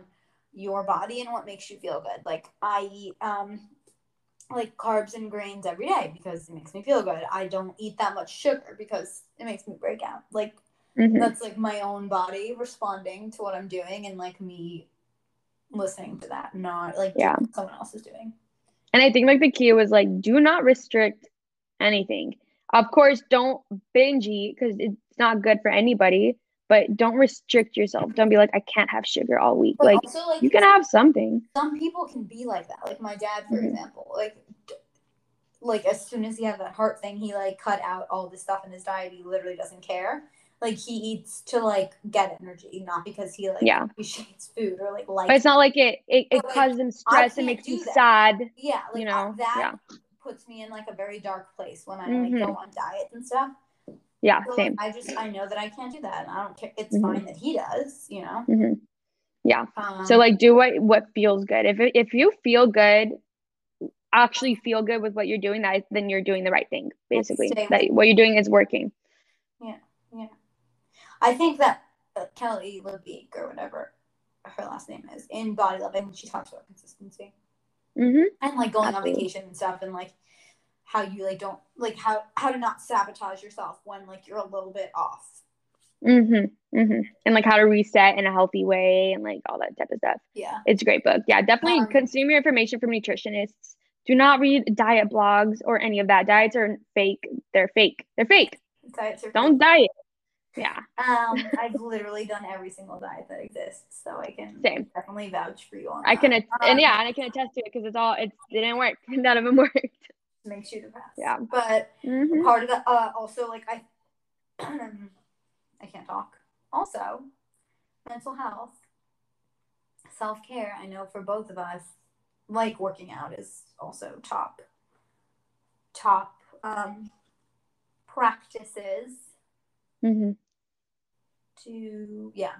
your body and what makes you feel good like i eat um like carbs and grains every day because it makes me feel good i don't eat that much sugar because it makes me break out like Mhm. that's like my own body responding to what I'm doing and like me listening to that, not like Yeah. someone else is doing. And I think like the key was like do not restrict anything. Of course, don't binge eat because it's not good for anybody. But don't restrict yourself. Don't be like I can't have sugar all week. Like also, like you can have something. some people can be like that. Like my dad, for Mhm. example, like like as soon as he had that heart thing, he like cut out all the stuff in his diet. He literally doesn't care. Like he eats to like get energy, not because he like Yeah. appreciates food or like likes. But it's not like it it, it like, causes them stress. Can't makes you sad. yeah, like you know, that yeah. Puts me in like a very dark place when I Mhm. like go on diets and stuff. Yeah, So, like, same. I just I know that I can't do that, and I don't care. It's Mhm. fine that he does, you know. hmm Yeah. Um, So like do what what feels good. If if you feel good, actually feel good with what you're doing, that then you're doing the right thing. Basically, that what you're doing is working. Yeah, yeah. I think that uh, Kelly LeVeque or whatever her last name is in Body Loving, she talks about consistency hmm and like going Absolutely. on vacation and stuff, and like how you like don't like how how to not sabotage yourself when like you're a little bit off. Mm-hmm, mm-hmm. And like how to reset in a healthy way and like all that type of stuff. Yeah, It's a great book. Yeah, definitely Um, consume your information from nutritionists. Do not read diet blogs or any of that. Diets are fake. They're fake. They're fake. diets are. Don't diet. Yeah. Um, I've literally done every single diet that exists, so I can Same. definitely vouch for you on. I can that. and Um, yeah, and I can attest to it because it's all it didn't work. None of them worked. makes you depressed. Yeah. but hmm part of the uh also like i i can't talk also mental health self-care i know for both of us like working out is also top top um practices hmm to yeah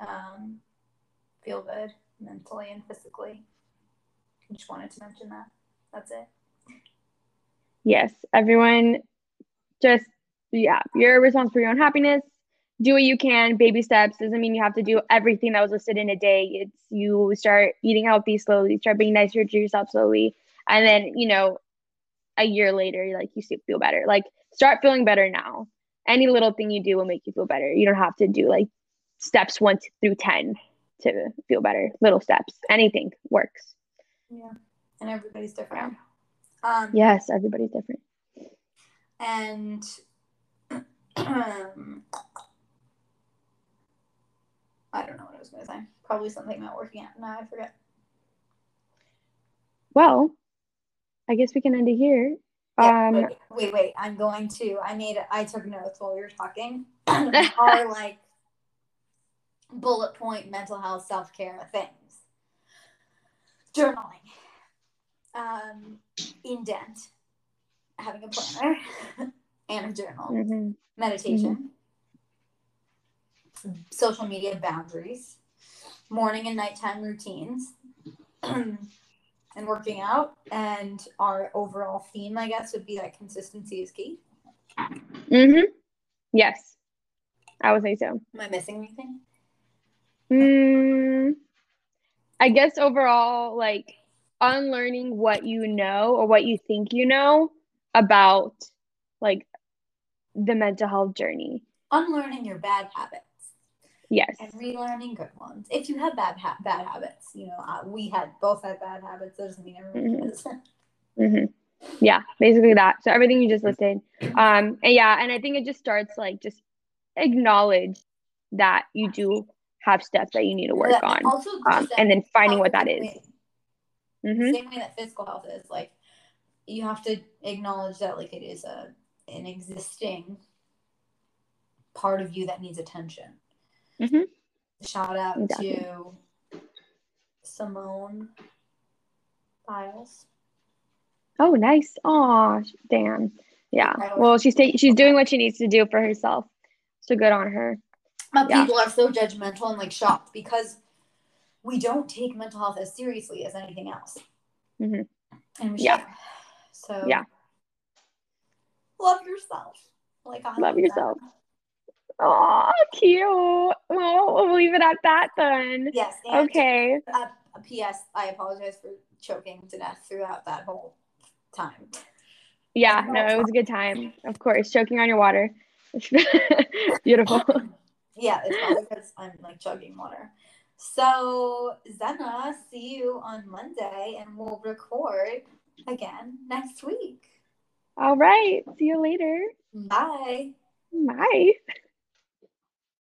um feel good mentally and physically I just wanted to mention that that's it Yes, everyone just yeah, you're responsible for your own happiness. Do what you can, baby steps. Doesn't mean you have to do everything that was listed in a day. It's you start eating healthy slowly, start being nicer to yourself slowly, and then you know, a year later, like you feel better. Like start feeling better now. Any little thing you do will make you feel better. You don't have to do like steps one through ten to feel better. Little steps, anything works. yeah and everybody's different um Yes, everybody's different. and um, I don't know what I was going to say. Probably something about working out. No, I forget. Well, I guess we can end it here. Yeah, Um, wait, wait, wait. I'm going to. I made. I took notes while we were talking. Are like bullet point mental health self care things. Journaling. Um, indent. Having a planner and a journal. mhm. meditation, social media boundaries, morning and nighttime routines, and working out. And our overall theme, I guess, would be that consistency is key. Mm-hmm. Yes, I would say so. Am I missing anything? Mm, I guess overall, like unlearning what you know or what you think you know about like the mental health journey. Unlearning your bad habits Yes. and relearning good ones. If you have bad ha- bad habits, you know, uh, we had both had bad habits. That doesn't mean everyone Mhm. does. hmm Yeah, basically that. So everything you just listed. Um, and yeah, and I think it just starts like just acknowledge that you do have stuff that you need to work That- on, Also, um, and then finding what that is is. the hmm same way that physical health is like you have to acknowledge that like it is a an existing part of you that needs attention Mhm. shout out Exactly. to simone biles Oh, nice. Oh, damn. Yeah. Well, she's ta- she's doing what she needs to do for herself. So good on her. but Yeah. people are so judgmental and like shocked because we don't take mental health as seriously as anything else Mhm. and we Yeah. should. so Yeah. love yourself like I Love that. yourself. Oh, cute. Well, we'll leave it at that then. yes Okay. Uh, P.S. I apologize for choking to death throughout that whole time. Yeah, no, it was a good time. Of course, choking on your water. Beautiful. Yeah, it's probably because I'm like chugging water. So, Zena, see you on Monday and we'll record again next week. All right. See you later. Bye. Bye.